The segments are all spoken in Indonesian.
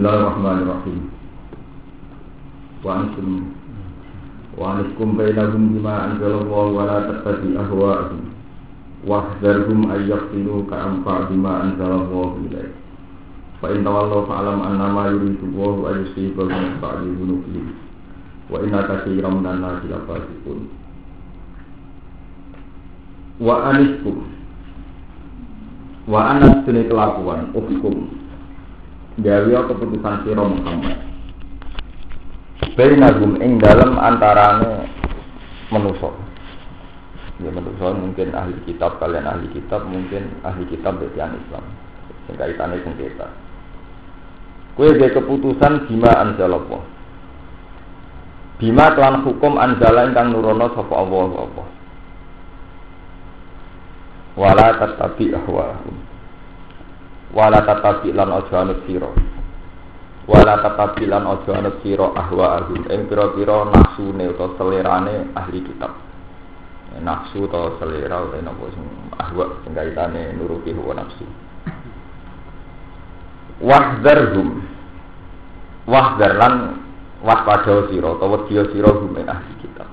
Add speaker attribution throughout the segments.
Speaker 1: Bismillahirrahmanirrahim. Wa antum wa anikum bainahum bima anzalallahu wa la tattabi ahwa'ahum. Wahdharhum ay yaqtilu ka amfa bima anzalallahu ilaik. Fa in tawallaw fa'lam annama yuridu Allahu an yusibahum min ba'di. Wa inna katsiran minan nasi lafasiqun. Wa aniskum Wa anas kelakuan hukum gawe keputusan sira Muhammad bainagum ing dalam antarane manusa ya manusa mungkin ahli kitab kalian ahli kitab mungkin ahli kitab dari Islam. Sing kaitane sengketa kue gawe keputusan bima anzalallah bima kelan hukum anzala ingkang nurono sapa Allah apa wala tatabi ahwahum wala tatabi lan aja anut sira. Wala tatabi lan aja anut sira ahwa ahum ing pira-pira nafsune utawa selerane ahli kitab. Nafsu utawa selera utawa napa sing ahwa sing kaitane nuruti hawa nafsu. Wahdzarhum wahdar lan waspada sira utawa wedya sira hum ahli kitab.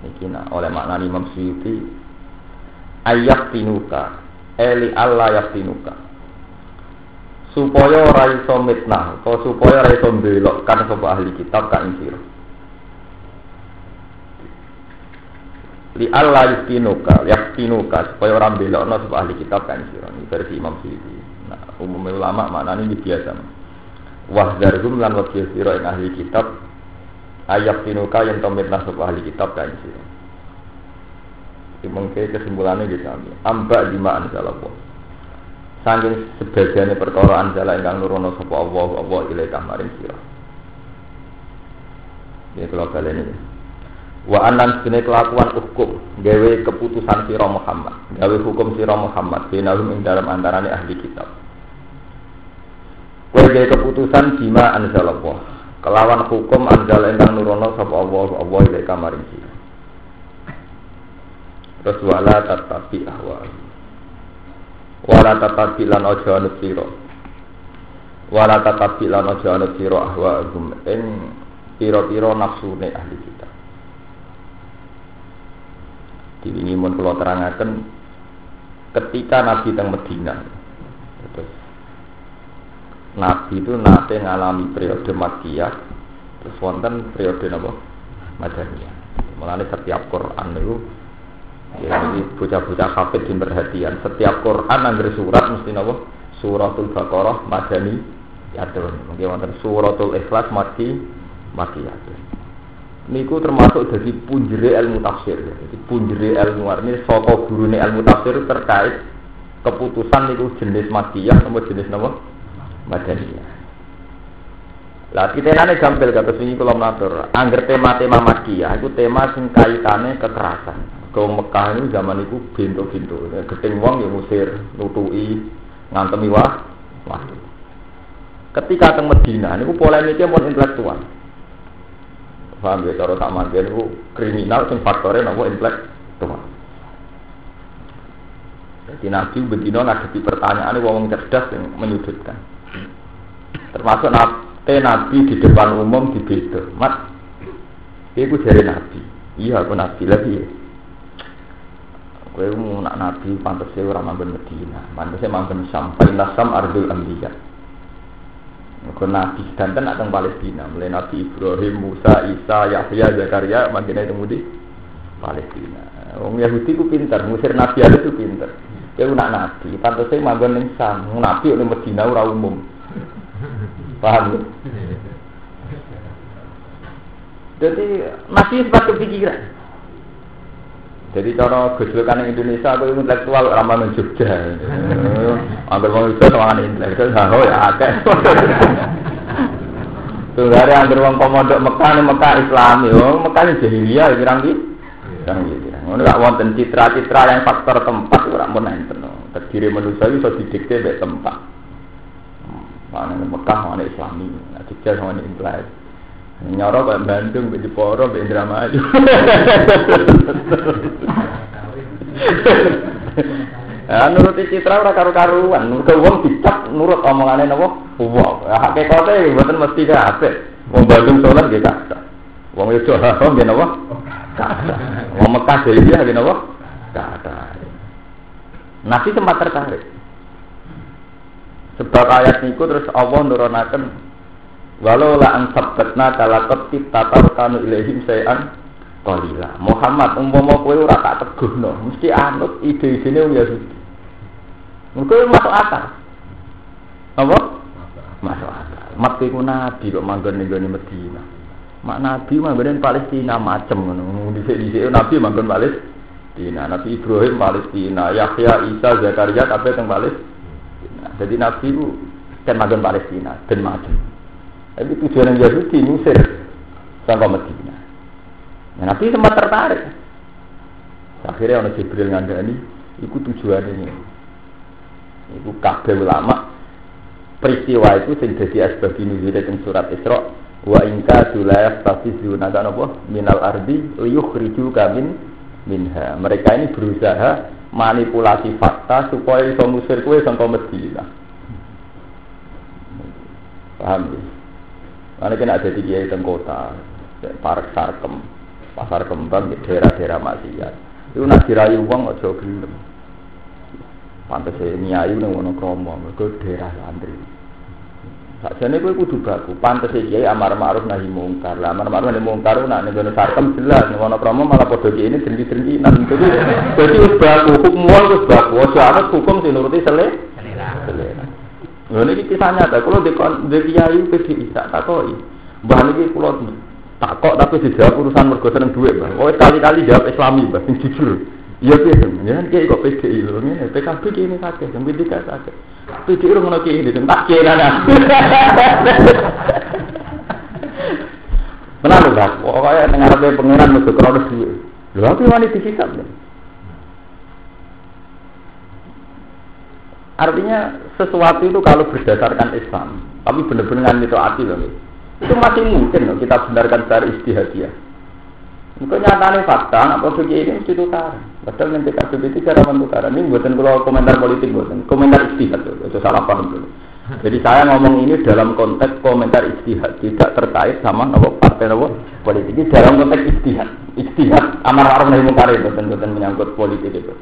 Speaker 1: Iki oleh makna Imam Suyuti ayat tinuka eli Allah yaftinuka. Supaya ora iso mitnah atau supaya ora iso belokkan sapa ahli kitab ka ing sira. Li Allah yaftinuka yaftinuka supaya ora belokno sapa ahli kitab ka ing sira. Ini versi Imam Syukri nah umum ulama maknane ini biasa. Wahdarhum lan wakil sira ahli kitab ayat tinuka yang tomitnah sapa ahli kitab ka ing sira Mungkin kesimpulannya gitu Amba lima anzalallah Saking sebagiannya perkara anjala ingkang nurono sapa Allah Allah ilai kamarin sira. Ya kalau kalian ini. Wa anan kelakuan hukum gawe keputusan sira Muhammad, gawe hukum sira Muhammad binahum ing dalam antarane ahli kitab. Kowe gawe keputusan bima anzalallah. Kelawan hukum anjala ingkang nurono sapa Allah Allah ilai kamarin sira. Terus wala tatapi ahwa. Wala tatapi lan ojo anut sira. Wala tatapi lan ojo anut sira ahwa gum ing pira-pira ahli kita. Diwingi mun kula terangaken ketika Nabi teng Medina. Terus Nabi itu nate ngalami periode Makkiyah terus wonten periode napa? Madaniyah. Mulane setiap Quran itu Ya, ini bocah-bocah hafid di perhatian. Setiap Quran angger surat mesti nopo suratul Baqarah madani yatun. Mungkin wonten suratul Ikhlas mati mati yatun. Niku termasuk dari punjere ilmu tafsir. Jadi punjere ilmu ini saka gurune ilmu tafsir terkait keputusan niku jenis makiyah sama jenis nopo madaniyah. Lah kita nane gampil kata sini kalau matur. Angger tema-tema makiyah itu tema sing kaitane kekerasan ke Mekah ini zaman itu bintu-bintu keting wong yang musir nutui ngantemi wah wah. Ketika ke Medina ini polemiknya pun intelektual. Paham ya cara tak mandir itu kriminal sing faktornya nopo intelektual. Jadi Nabi betina ngadepi pertanyaan wong cerdas yang menyudutkan. Termasuk nabi, nabi di depan umum di beda mat itu dari nabi. Iya aku nabi. Lagi ya Kowe mau nak nabi pantasnya orang manggon Medina, pantasnya manggon Sam, Palinah Sam Ardul Ambiya. Kau nabi dan nak teng Palestina, mulai Nabi Ibrahim, Musa, Isa, Yahya, Zakaria, makin itu di Palestina. Wong Yahudi ku pinter, musir nabi ada tu pinter. Kowe nak nabi, pantasnya manggon ning Sam, nabi oleh Medina ora umum. Paham ya? Jadi masih sepatu pikiran. Jadi cara gejolakan Indonesia aku intelektual ramah nang Jogja. Angger wong sowan intelektual ha ya akeh. Tunggare angger wong komodok Mekah ning Mekah Islam yo, Mekah jahiliyah pirang iki? Pirang iki. Ngono gak wonten citra-citra yang faktor tempat ora mun enten. Terdiri manusia iso didikte mek tempat. Mana Mekah mana Islami, Jogja sama intelektual. Nyoro kayak Bandung, di Jeporo, di Indramayu. Ya nuruti citra ora karu-karuan, mergo wong dicap nurut omongane napa? Wong. Hakikate mboten mesti kabeh. Wong Bandung salat nggih kata. Wong Yojo haram nggih napa? Wong Mekah dhewe nggih napa? Kata. Nabi sempat tertarik. Sebab ayat niku terus Allah nurunaken walau la an sabbatna talaqat tatar kanu ilaihim sayan qalila. Muhammad umpama kowe ora tak teguhno, mesti anut ide-idene wong Yahudi. Mungkin masuk akal. Apa? Masuk akal. Mat iku nabi kok manggon ning Medina. Mak nabi manggon Palestina macem ngono. Dhisik-dhisik nabi manggon Palestina. Nabi Ibrahim Palestina, Yahya, Isa, Zakaria kabeh teng Palestina. Jadi nabi itu kan manggon Palestina dan macem. Tapi tujuan yang Yahudi Mesir sampai Medina. Nah, nabi sempat tertarik. Akhirnya orang Jibril ngandani, itu ini. Iku kabeh ulama peristiwa itu sing dadi asbab nuzul teng surat Isra wa ingka sulayas tafizuna kan apa minal ardi liyukhriju kamin minha. Mereka ini berusaha manipulasi fakta supaya iso musir kowe sangka Madinah. Paham ya? Mana kena ada di kiai teng kota, parek sarkem, pasar kembang, daerah-daerah maksiat. Itu nak dirayu uang aja gelem. Pantes e nyayu ning ngono kromo, mergo daerah santri. Sakjane kowe kudu baku, pantes e kiai amar ma'ruf nahi mungkar. Lah amar ma'ruf nahi mungkar nak ning ngono sarkem jelas ning ngono kromo malah padha ini dengki Nanti Jadi dadi wis baku, hukum wis baku, aja ana hukum sing nuruti sele. Selera. Lha niki kisah nyata, kula di di kiai PDI tak takoki. Mbah niki kula takok tapi dijawab urusan mergo seneng dhuwit, Mbah. Oh kali-kali jawab Islami, Mbah, sing jujur. Iya piye dong, ya kayak kok PDI lho ngene, PKB ini sakit, yang PDI sakit. PDI ora ngono ki ini, tak kira ana. Menawa lho, pokoknya ning arepe pangeran mesti krono duwe. Lho aku wani dihisab. Artinya sesuatu itu kalau berdasarkan Islam, tapi benar-benar itu hati loh, itu masih mungkin loh kita benarkan secara istihadiah. Itu nyatanya fakta, nak produk ini mesti tukar. Padahal nanti KBB itu cara mentukar. Ini buatan kalau komentar politik buatan, komentar istihad itu salah paham dulu. Jadi saya ngomong ini dalam konteks komentar istihad, tidak terkait sama apa partai apa politik. Ini dalam konteks istihad, istihad amar ma'ruf nahi munkar itu buatan menyangkut politik itu.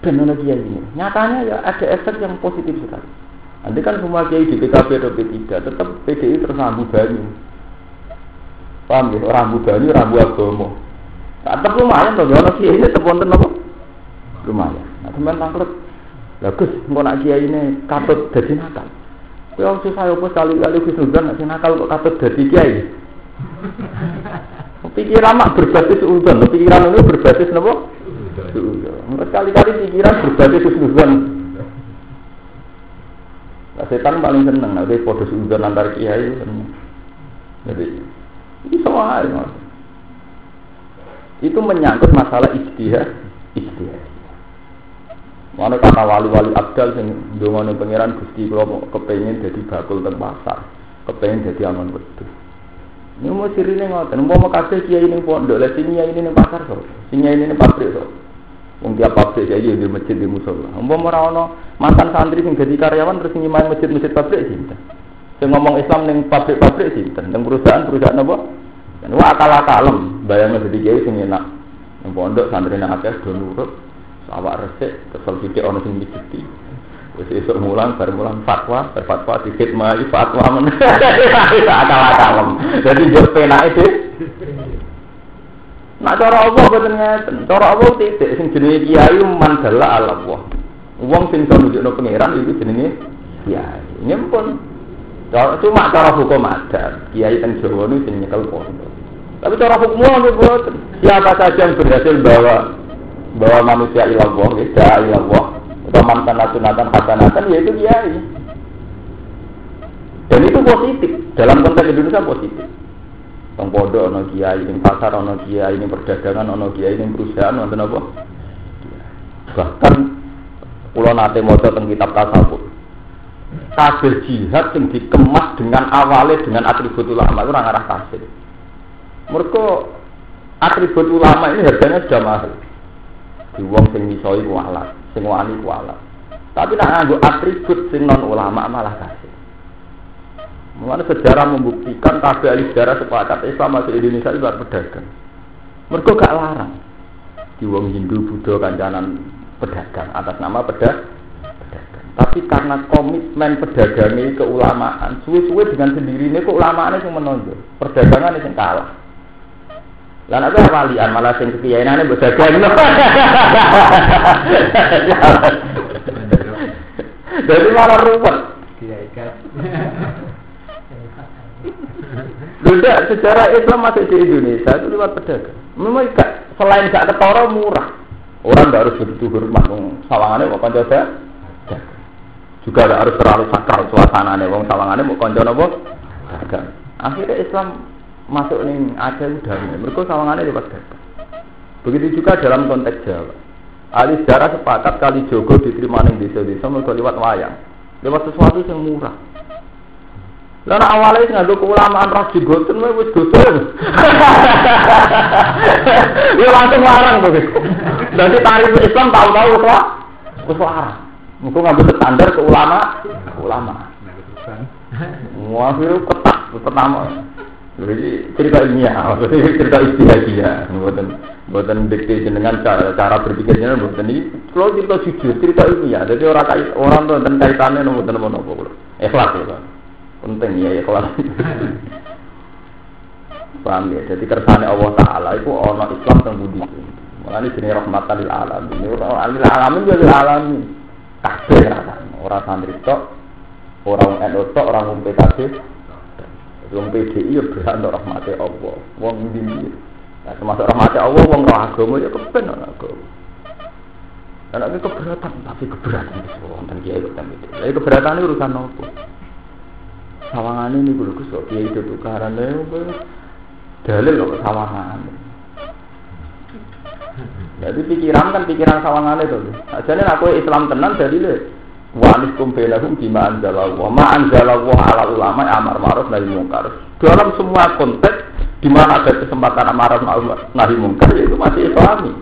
Speaker 1: Benar kiai ini, nyatanya ya ada efek yang positif sekali. Nanti kan semua kiai di PKB atau P3 tetap PDI tersambung banyak Paham ya? Ini orang buat agama. Nah, tetap lumayan loh, kalau kiai ini tetap wonten apa? Lumayan. Nah, teman tangklet. Bagus, mau nak kiai ini katut jadi nakal. Kau sih saya pun kali-kali Gus Nuzan nak nakal kok katut jadi kiai. Pikiran mak berbasis udan, pikiran itu berbasis apa? Suudon. Kali-kali pikiran berbasis udan. Nah, setan paling seneng, nah, dia foto suudon antar kiai. Jadi, itu aja. Itu menyangkut masalah istihad, istihad. Mana kata wali-wali abdal sing ndongone pangeran Gusti kula kepengin dadi bakul teng pasar, dadi aman wedhus. Ini mau sirine ngoten, mau kabeh kiai ning pondok, lha sing ini ning pasar so, sing ini ning pabrik so. Wong tiap pabrik saya di masjid di musola. Umpama ora ono mantan santri sing dadi karyawan terus nyimani masjid-masjid pabrik sinten. Saya ngomong Islam neng pabrik-pabrik sih, neng perusahaan-perusahaan apa? Dan wah akal akalem, bayangnya jadi kiai sing enak. Neng pondok santri nang akeh do nurut, awak resik, kesel sithik ana sing mijeti. Wis esuk mulang, bar mulang fatwa, bar fatwa dikhidmati fatwa men. akal akalem. Jadi yo penake deh. Nah cara Allah boten ngeten. Cara Allah titik sing jenenge kiai mandala Allah. Wong sing iso nunjukno pangeran itu jenenge kiai. Nyempun Cuma cara hukum ada, kiai teng Jawa ini sing pondok. Tapi cara hukum itu buat siapa saja yang berhasil bawa bawa manusia ilah Allah, ya ilah Allah, atau mantan nasunatan hasanatan, ya itu kiai. Dan itu positif dalam konteks Indonesia positif. Teng pondok ono kiai, ning pasar ono kiai, ning perdagangan ono kiai, ning perusahaan wonten apa? Bahkan pulau nate maca teng kitab tasawuf kabeh jihad yang dikemas dengan awalnya dengan atribut ulama itu orang arah kafir. Mereka atribut ulama ini harganya sudah mahal. Di wong sing misoi ku alat, sing wani ku alat. Tapi nak nganggo atribut sing non ulama malah kasih. Mengenai sejarah membuktikan kabeh ahli sejarah sepakat Islam masuk Indonesia itu pedagang. Mereka gak larang. Di wong Hindu, Buddha, kancanan pedagang atas nama pedagang. Tapi karena komitmen pedagang ini keulamaan, suwe-suwe dengan sendirinya keulamaan itu menonjol, perdagangan itu kalah. Lan ada walian malah sing kekiyainane mbok dagang. Jadi malah ruwet. Kiai kan. secara Islam masih di Indonesia itu lewat pedagang. Memang gak, selain gak ketara murah. Orang gak harus begitu hormat sawangannya mau konco Juga gak harus terlalu sakral suasananya wong sawangannya mau konco nopo dagang. Akhirnya Islam masuk nih Aceh udah mereka sawangannya lewat dagang. Begitu juga dalam konteks Jawa. Ahli sejarah sepakat kali Jogo diterima nih desa-desa mereka lewat wayang, lewat sesuatu yang murah. Lalu awalnya nggak ada keulamaan ras jigoten, wes dosa. Ya langsung larang tuh. Jadi tarif Islam tahu-tahu kok, wes larang. Mungkin ngambil standar ke ulama, ulama. Wah, itu ketat, pertama. Jadi cerita ilmiah, cerita istilah buatan buatan dikte dengan cara cara berpikirnya buatan ini. Kalau cerita jujur, cerita ilmiah. Jadi orang orang tuh tentang kaitannya nomor nomor nomor Ikhlas ya. Penting ya ikhlas. Paham ya? Jadi kersane Allah Taala itu orang Islam yang budi. Mulane jenis rahmatan lil alamin. Orang lil alamin ya lil alamin. Kabeh orang santri tok, orang NU tok, orang umum PKB Wong PDI ya berhak untuk rahmati Allah. Wong ndi Nah, termasuk rahmati Allah, wong roh agama ya kepen ana agama. Dan ada keberatan, tapi keberatan itu wonten kiai kok itu. Keberatan itu urusan Sawangan ini kudu kusuk kiai itu tukaran lha dalil kok sawangan. Jadi pikiran kan pikiran sawangan itu. Jadi aku Islam tenan dalile wa anikum bainahum bima anzalallah ma anzalallah ala ulama amar ma'ruf nahi mungkar dalam semua konteks di mana ada kesempatan amar ma'ruf nahi mungkar yaitu masih islami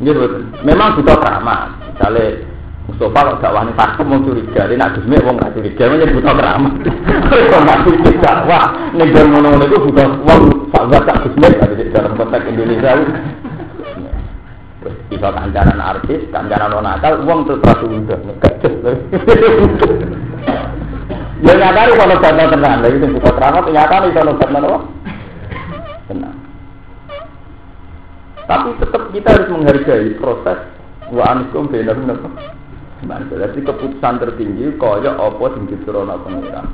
Speaker 1: betul. Memang butuh keramat. Misalnya Mustafa kalau dakwah ini takut mau curiga, dia nak dusmi wong nggak curiga, memang butuh keramat. Kalau nggak curiga nih dan mono itu butuh wong sahabat tak dusmi dalam konteks Indonesia. Bisa kancanan artis, kancanan non nakal, uang terus terus udah Ya nyata nih kalau jatuh tenang, lagi itu buka keramat, nyata nih kalau jatuh tenang. Tapi tetap kita harus menghargai proses. Wa anikum beda nopo. Jadi keputusan tertinggi kaya apa sing diturunkan pengiran.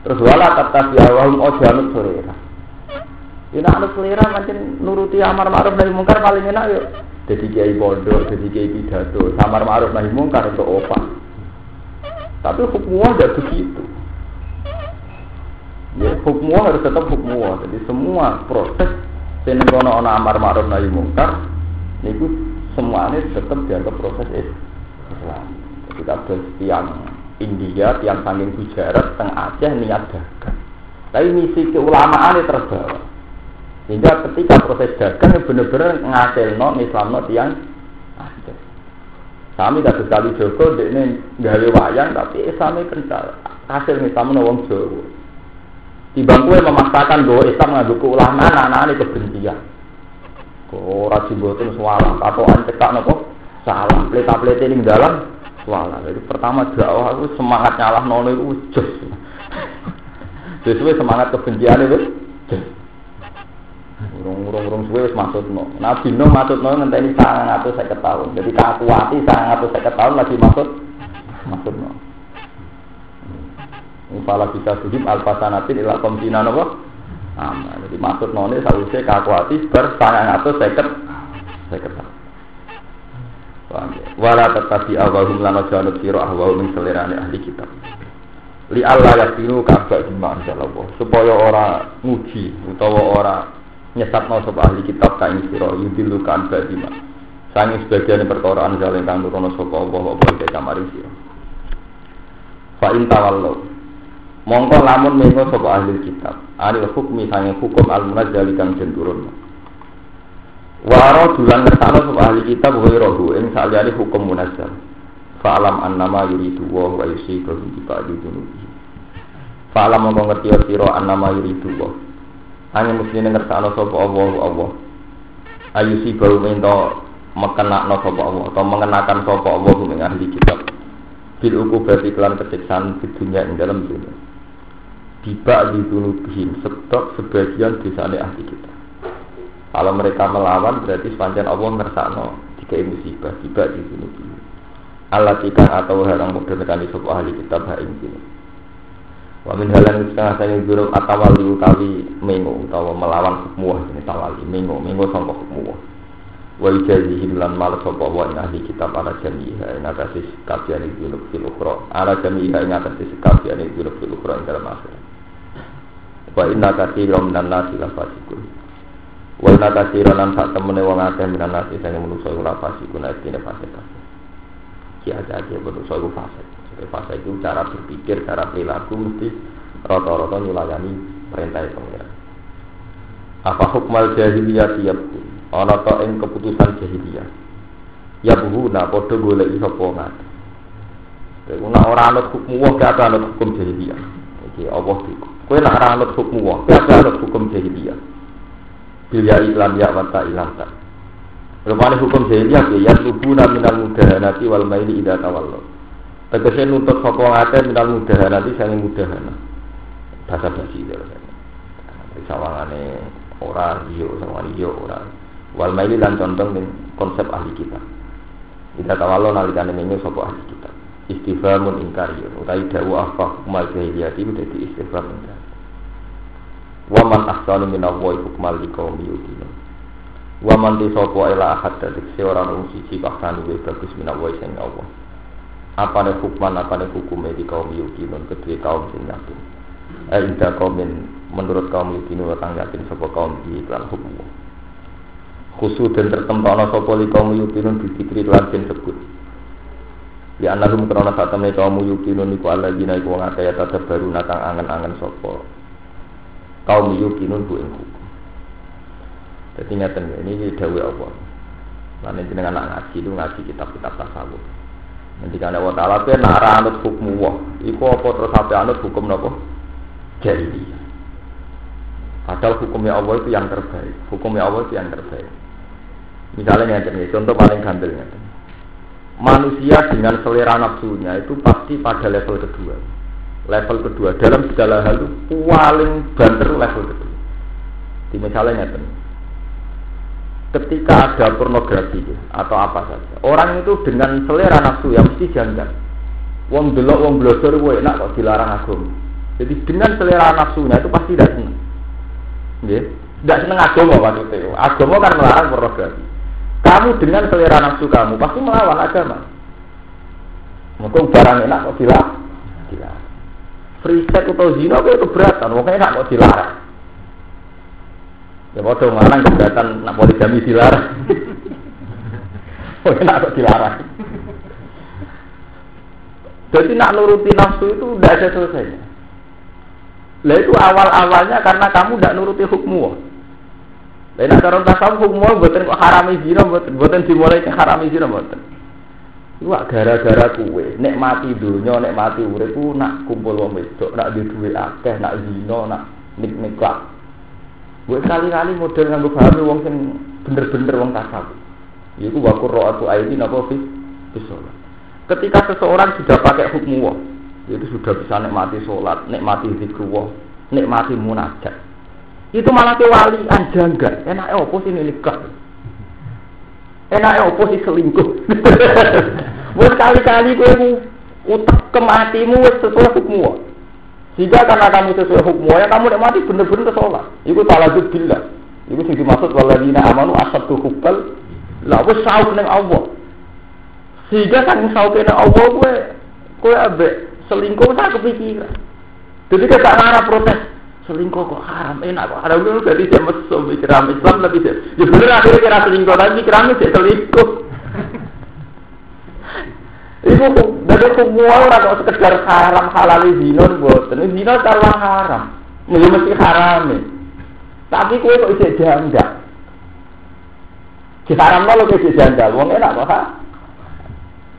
Speaker 1: Terus wala kata biawahum ojanut selera. Ini anak selera macam nuruti amar ma'ruf dari mungkar paling enak yuk jadi kiai pondok, jadi kiai pidato, samar ma'ruf nahi mungkar untuk opa. Tapi hukumnya tidak begitu. Ya, hukumnya harus tetap hukumnya. Jadi semua proses sing amar ma'ruf nahi mungkar niku semuanya tetap dianggap proses Islam. Jadi ada tiang India, tiang saking Gujarat, teng Aceh niat dagang. Tapi misi keulamaan itu terbawa. Sehingga ketika proses dagang benar-benar ngasil Islam no tiang ada. Kami tidak sekali Joko, ini gawe wayang tapi Islam kental. Hasil Islam wong Jawa. Di bangku memaksakan bahwa Islam ngadu ulama anak-anak ini kebencian. Kok rajin boten sualah atau ancekak nopo salah pelita-pelita ini dalam sualah. Jadi pertama dakwah aku semangat nyalah nono itu jos. Sesuai semangat kebencian itu jos. Urung-urung suwe wis maksudno. Nabi Nuh maksudno ngenteni 950 tahun. Jadi kakuati 950 tahun lagi maksud maksudno. Fala bisa sujud alfasanatin ila komsina nopo? Amal. Jadi maksud none sausé kakuati ber 950 50 tahun. Wala tetapi awahum lana janut siro ahwahum selerane ahli kitab. Li Allah yakinu kabak di mana supaya orang nguji utawa orang nyesat mau sapa ahli kitab kain sira yudilu kan badima sangi sebagian perkara anjal ingkang nurono sapa Allah apa iki kamaring sira. Fa in tawallu. Mongko lamun mengo sapa ahli kitab alil hukmi sangi hukum al munazzal kang den turun Waro dulan kersane sapa ahli kitab wa rohu ing saliyane hukum munazzal. Fa'lam annama yuridu wa wa yusibu bi ba'di dunubi. Fa'lam mongko ngerti sira annama yuridu wa. Hanya mesti ngersakno sapa Allah Allah. Ayu si bau mento mekenakno sapa Allah atau mengenakan sapa Allah ing ahli kitab. Bil ukubat iklan kesiksaan di dunia ing dalam dunia. Tiba di dunubihim sebab sebagian desane ahli kitab. Kalau mereka melawan berarti sepanjang Allah ngersakno jika musibah tiba di sini. Allah tikan atau harang mudah nekani sebuah ahli kitab ha ing sini. Wa min halan setengah saya juruk atawali utawi mengo utawa melawan hukmuah ini tawali mengo mengo sangka hukmuah. Wa ijazihim lan mal sapa wa ahli kitab ala jamiha ing atase kafian juruk fil ukhra ala jamiha ing atase kafian juruk fil ukhra dalam akhirat. Wa inna katsiran minan nasi la fasikun. Wa inna katsiran lan sak temene wong akeh minan nasi sing menungso ora fasikun artine fasik. Ki ada aja menungso iku fasik. Jadi fasik itu cara berpikir, cara perilaku mesti rata-rata nyulayani perintah pengiran. Apa hukmal jahiliyah tiap ana ta ing keputusan jahiliyah. Ya buhu na padha golek sapa ngate. Kowe nek ora anut hukum wah gak anut hukum jahiliyah. Iki Allah iku. Kowe ora hukum wah gak anut hukum jahiliyah bilya iklan ya wata tak Rupanya hukum jahiliyah ya lubuna minal mudahanati wal maili ida tawallo. Tegese nuntut sapa ngate minal mudahanati sange mudahana. Bahasa basi itu. Sawangane ora iyo sawangane iyo ora. Wal maili lan condong konsep ahli kita. Ida tawallo nalikane menyu sapa ahli kita. Istifhamun ingkari utawi dawu apa hukum jahiliyah itu dadi istifham Waman ahsanu minallahi hukmal liqaumi yuqinun. Waman ti sapa ila ahad dadi seorang wong siji bahkan luwih bagus minallahi sing Allah. Apane hukman apane hukume di kaum yuqinun kedue kaum sing yakin. Eh ida kaumin menurut kaum yuqinun kang yakin sapa kaum iki lan hukum. Khusus dan tertempana sapa li kaum yuqinun dikri lan sebut. Ya anahum krana sak temne kaum yuqinun iku alladzina iku wong akeh ya baru nakang angen-angen sapa kaum yukinun bu ing hukum. Jadi ngeten ini dawuh Allah. Lan jenengan anak ngaji itu ngaji kitab-kitab tasawuf. Nanti kan Allah Taala pe nak anut hukum wah, iku apa terus sampai anut hukum napa? Jadi. Padahal hukumnya Allah itu yang terbaik. Hukumnya Allah itu yang terbaik. Misalnya ngeten contoh paling gampangnya. Manusia dengan selera nafsunya itu pasti pada level kedua level kedua. Dalam segala hal paling banter level kedua. Di misalnya ketika ada pornografi atau apa saja orang itu dengan selera nafsu yang mesti janggal. Wong delok wong blosor gue enak kok dilarang agama. Jadi dengan selera nafsunya itu pasti tidak senang ya tidak senang agama maksudnya. Agama kan melarang pornografi. Kamu dengan selera nafsu kamu pasti melawan agama. Mungkin barang enak kok dilarang free atau zina itu keberatan, pokoknya nak mau dilarang. Ya bodoh mana keberatan nak poligami dilarang. Pokoknya nak kok dilarang. Jadi nak nuruti nafsu itu tidak ada selesainya. Lah itu awal-awalnya karena kamu tidak nuruti hukmu. Lah nek cara tasawuf hukmu mboten kok harami zina mboten mboten dimulai ke harami zina mboten. Iku gara-gara kuwe, nek mati dunya, nek mati urip ku nak kumpul wong wedok, nak di duwe akeh, nak zina, nak nik-nikah. Gue kali-kali model nganggo paham wong sing bener-bener wong tasawuf. Iku wa qurra'atu aini napa fi sholat. Ketika seseorang sudah pakai hukum wah, itu sudah bisa nikmati sholat, nikmati zikrullah, nikmati munajat. Itu malah ke wali anjangga. Enaknya apa sih nikah? Enaknya apa sih selingkuh? Wes kali-kali kowe utak kematimu wes sesuai hukum Jika karena kamu sesuai hukum ya kamu tidak mati bener-bener sholat. Iku talajud billah. Iku sing dimaksud waladina amanu asatu hubbal. Lah wes sauk ning Allah. Sehingga kan sauk ning Allah kowe kowe ambek selingkuh tak kepikiran. Jadi kita ngarah protes selingkuh kok haram enak kok haram itu jadi dia mesum mikir Islam lebih ya bener akhirnya kira selingkuh tapi kira selingkuh Iku dari semua orang kok sekedar haram halal zina buatan. Zina cara haram. Mesti mesti haram nih. Tapi kue kok bisa janggal. Diharamno lho iki jandal. Wong enak kok, ha?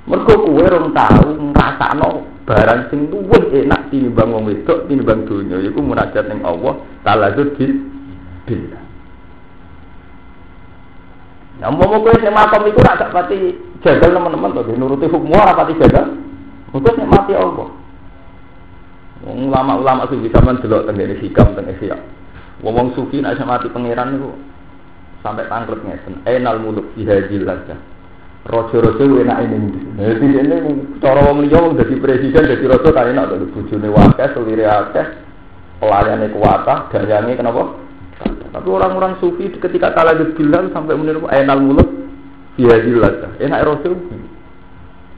Speaker 1: Mergo kowe rong tau ngrasakno barang sing luwih enak tinimbang wong wedok tinimbang donya iku munajat ning Allah talazud bil billah. Ya mau kowe sing makom iku ora gak pati jagal teman-teman to nuruti hukum ora pati jagal. Mergo sing mati Allah. Wong ulama-ulama sufi sampean delok teng ngene hikam teng ihya. Wong sufi nek mati pangeran niku sampai tangklet ngeten. Enal muluk fi hadil lajah. Rojo-rojo enak ini. Jadi ini cara wong liya wong dadi presiden dadi rojo kan enak to bojone wakeh, selire akeh, pelariane kuwatah, dayange kenapa? Tapi orang-orang sufi ketika kalah bilang sampai menurut enal muluk fi hadil lajah. Enak rojo.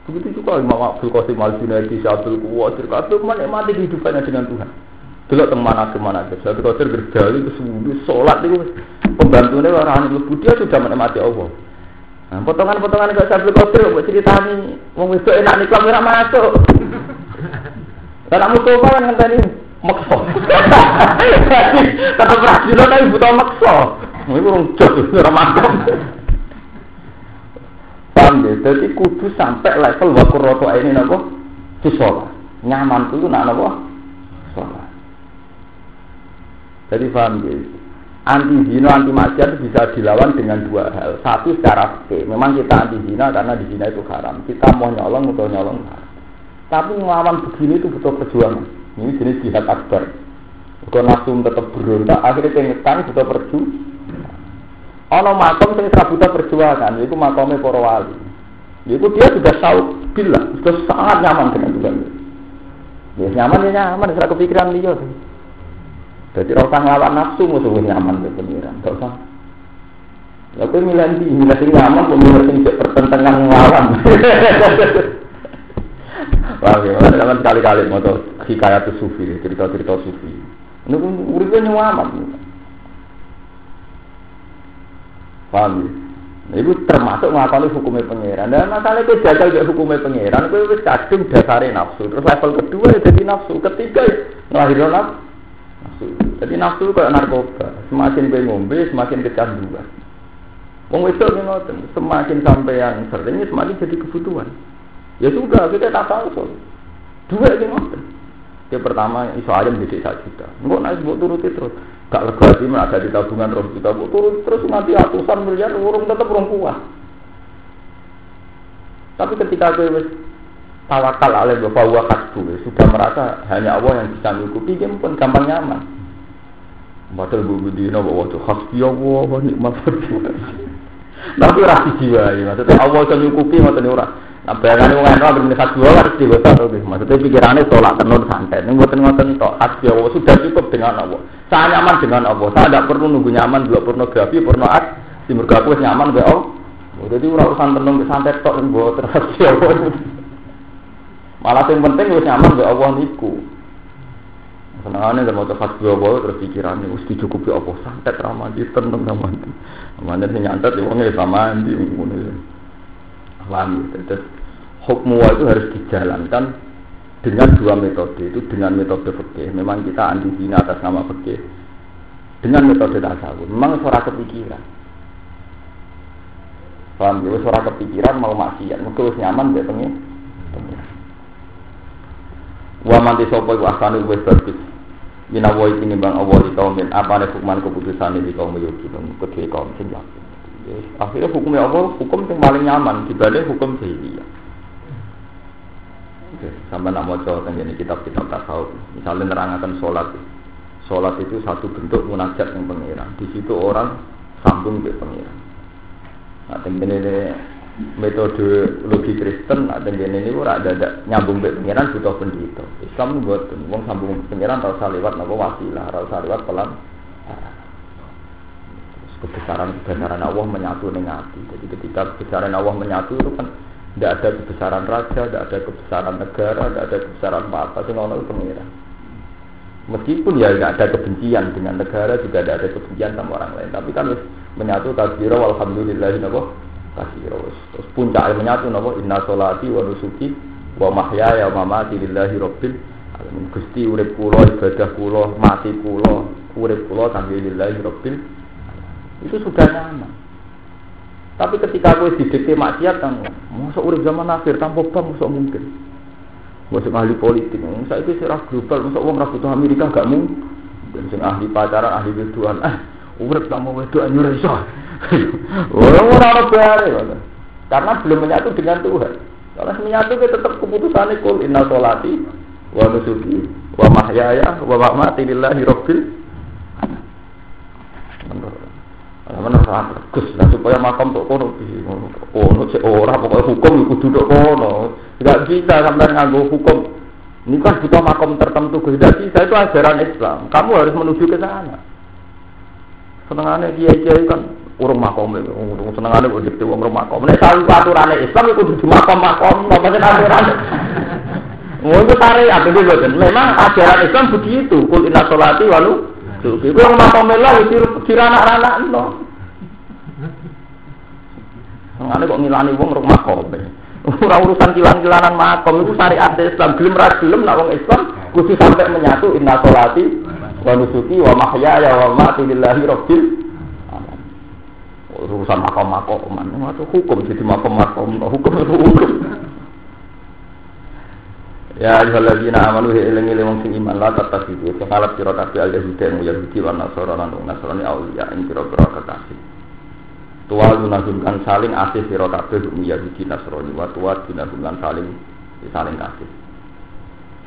Speaker 1: Begitu juga Imam Abdul Qasim Al Junaidi, Syabdul Kuwasir, kabeh menikmati kehidupannya dengan Tuhan. Delok teng mana ke mana aja. Syabdul Qasim berdali ke itu pembantunya orang itu dia sudah menikmati Allah. Nah, potongan-potongan gak Syabdul Qasim buat ceritani, mau itu enak nih kalau masuk. Karena musuh kan yang tadi makso. Tetap rajin tapi butuh makso. Kurang jauh, orang masuk. Paham ya? Jadi kudu sampai level wakur roto ini nopo sholat. Nyaman itu nak nopo sholat. Jadi paham ya? Anti zina, anti maksiat itu bisa dilawan dengan dua hal. Satu secara fikih, memang kita anti zina karena di zina itu haram. Kita mau nyolong atau nyolong. Tapi melawan begini itu butuh perjuangan. Ini jenis jihad akbar. Kalau nafsu tetap berontak, akhirnya pengetan butuh perjuangan Ono makom sing buta perjuangan, itu makomnya para wali. Itu dia sudah tahu bila, sudah sangat nyaman dengan Tuhan. Ya nyaman ya nyaman, tidak kepikiran dia. Jadi rasa ngelawan nafsu musuh nyaman di pengiran, tak usah. Lalu milih di milih sing nyaman, milih sing pertentangan ngelawan. Wah, zaman sekali-kali mau hikayat sufi, cerita-cerita sufi. Ini uripnya nyaman. Paham ya? Nah, itu termasuk mengakali hukumnya pangeran. Dan masalah itu jagal juga hukumnya pangeran. Itu wis kadung dasarnya nafsu. Terus level kedua ya jadi nafsu. Ketiga ya ngelahirkan nafsu. Jadi nafsu kayak narkoba. Semakin gue ngombe, semakin kecanduan. Wong itu ngoten, semakin sampean sering semakin jadi kebutuhan. Ya sudah, kita tak tahu Dua ini ngoten. Yang pertama iso ayam jadi satu juta. Enggak naik buat turuti terus. Gak lega sih ada di tabungan rom juta buat turut terus nanti ratusan miliar urung tetap kuat. Tapi ketika gue tawakal oleh bapak wa kasbu sudah merasa hanya Allah yang bisa mengikuti dia pun gampang nyaman. Padahal bu Dina bahwa itu hasbi Allah nikmat Tapi rasi jiwa ya maksudnya Allah yang nyukupi maksudnya orang. Nah, bayangan wong eno ben khas dua harus diwasa to Maksudnya pikirannya tolak tenun santai. Ini buatan ngoten tok khas Allah sudah cukup dengan Allah. Saya nyaman dengan Allah. Saya tidak perlu nunggu nyaman dua pornografi, porno art. Di mergaku nyaman be Allah. Jadi urusan tenun santai tok yang buat khas Allah. Malah yang penting wis nyaman be Allah niku. Senangannya dan mau khas Allah terus pikirannya harus dicukupi Allah santet ramadi tenung ramadi. Ramadi sing nyantet ya wongnya sama di Paham ya? Terus hukmu itu harus dijalankan dengan dua metode itu dengan metode fikih. Memang kita anti zina atas nama fikih. Dengan metode tasawuf. Memang suara kepikiran. Paham ya? Suara kepikiran mau maksiat. Mungkin nyaman dia pengen. Wa manti sopo iku asane wis bagus. Minawa iki nimbang Allah kaum apa nih hukuman keputusan di kaum yuki kedua kaum sing akhirnya hukumnya Allah hukum yang paling nyaman dibanding hukum jahiliyah. Oke, sama nak mau coba ini kitab-kitab tasawuf. Misalnya nerangkan sholat, sholat itu satu bentuk munajat yang pengiran. Di situ orang sambung ke pengiran. Nah, tinggal ini metode logi Kristen, nah tinggal ini ora ada, ada nyambung ke pengiran butuh pendito. Islam buat wong sambung pengiran harus lewat nopo wasilah, harus lewat pelan kebesaran kebesaran Allah menyatu dengan hati. Jadi ketika kebesaran Allah menyatu itu kan tidak ada kebesaran raja, tidak ada kebesaran negara, tidak ada kebesaran apa-apa, itu itu pengira. Meskipun ya tidak ada kebencian dengan negara juga tidak ada kebencian sama orang lain, tapi kan menyatu kasiro alhamdulillah kasiro. Terus puncak menyatu nabo inna solati wa nusuki wa mahyaya wa mamati lillahi rabbil alamin. Gusti urip kula ibadah kula mati kula urip kula kangge lillahi rabbil itu sudah nyaman. Tapi ketika kowe didikte maksiat kan, masa urip zaman akhir tanpa bank masa mungkin. Masa ahli politik, saya itu serah global, masa uang butuh Amerika gak mungkin. Dan sing ahli pacaran, ahli wedoan, ah, urip kamu wedoan nyuruh. Orang orang bare, karena belum menyatu dengan Tuhan. Kalau menyatu kita tetap keputusan kul inna solati wa nusuki wa mahyaya wa mamati lillahi rabbil Gus, nah supaya makam tok kono kono cek ora pokoknya hukum itu duduk kono. Tidak bisa sampai nganggo hukum. Ini kan butuh makam tertentu. Tidak bisa itu ajaran Islam. Kamu harus menuju ke sana. Senengannya kiai-kiai kan urung makom urung senengane kok dikte wong makom. Nek sawi aturane Islam iku kudu makom-makom, apa sing aturan. Oh itu syariat itu Memang ajaran Islam begitu. Kul inna sholati walu Iku yang makom lah kira anak-anak no. Ngene kok ngilani wong rong makom. Ora urusan kilan-kilanan makom iku syariat Islam gelem ra gelem nak wong Islam kudu sampai menyatu inna sholati wa nusuki wa mahyaya wa mamati lillahi rabbil urusan makom-makom itu hukum jadi makom-makom hukum itu hukum Ya ayyuhalladzina amanu ilangi wong sing iman la tattabi'u sekalat sira kabeh al yahudi wa yahudi wa nasara lan nasrani auliya ing pira-pira kekasih Tuwa gunagungkan saling asih sira kabeh Yahudi Nasrani wa tuwa gunagungkan saling saling kasih.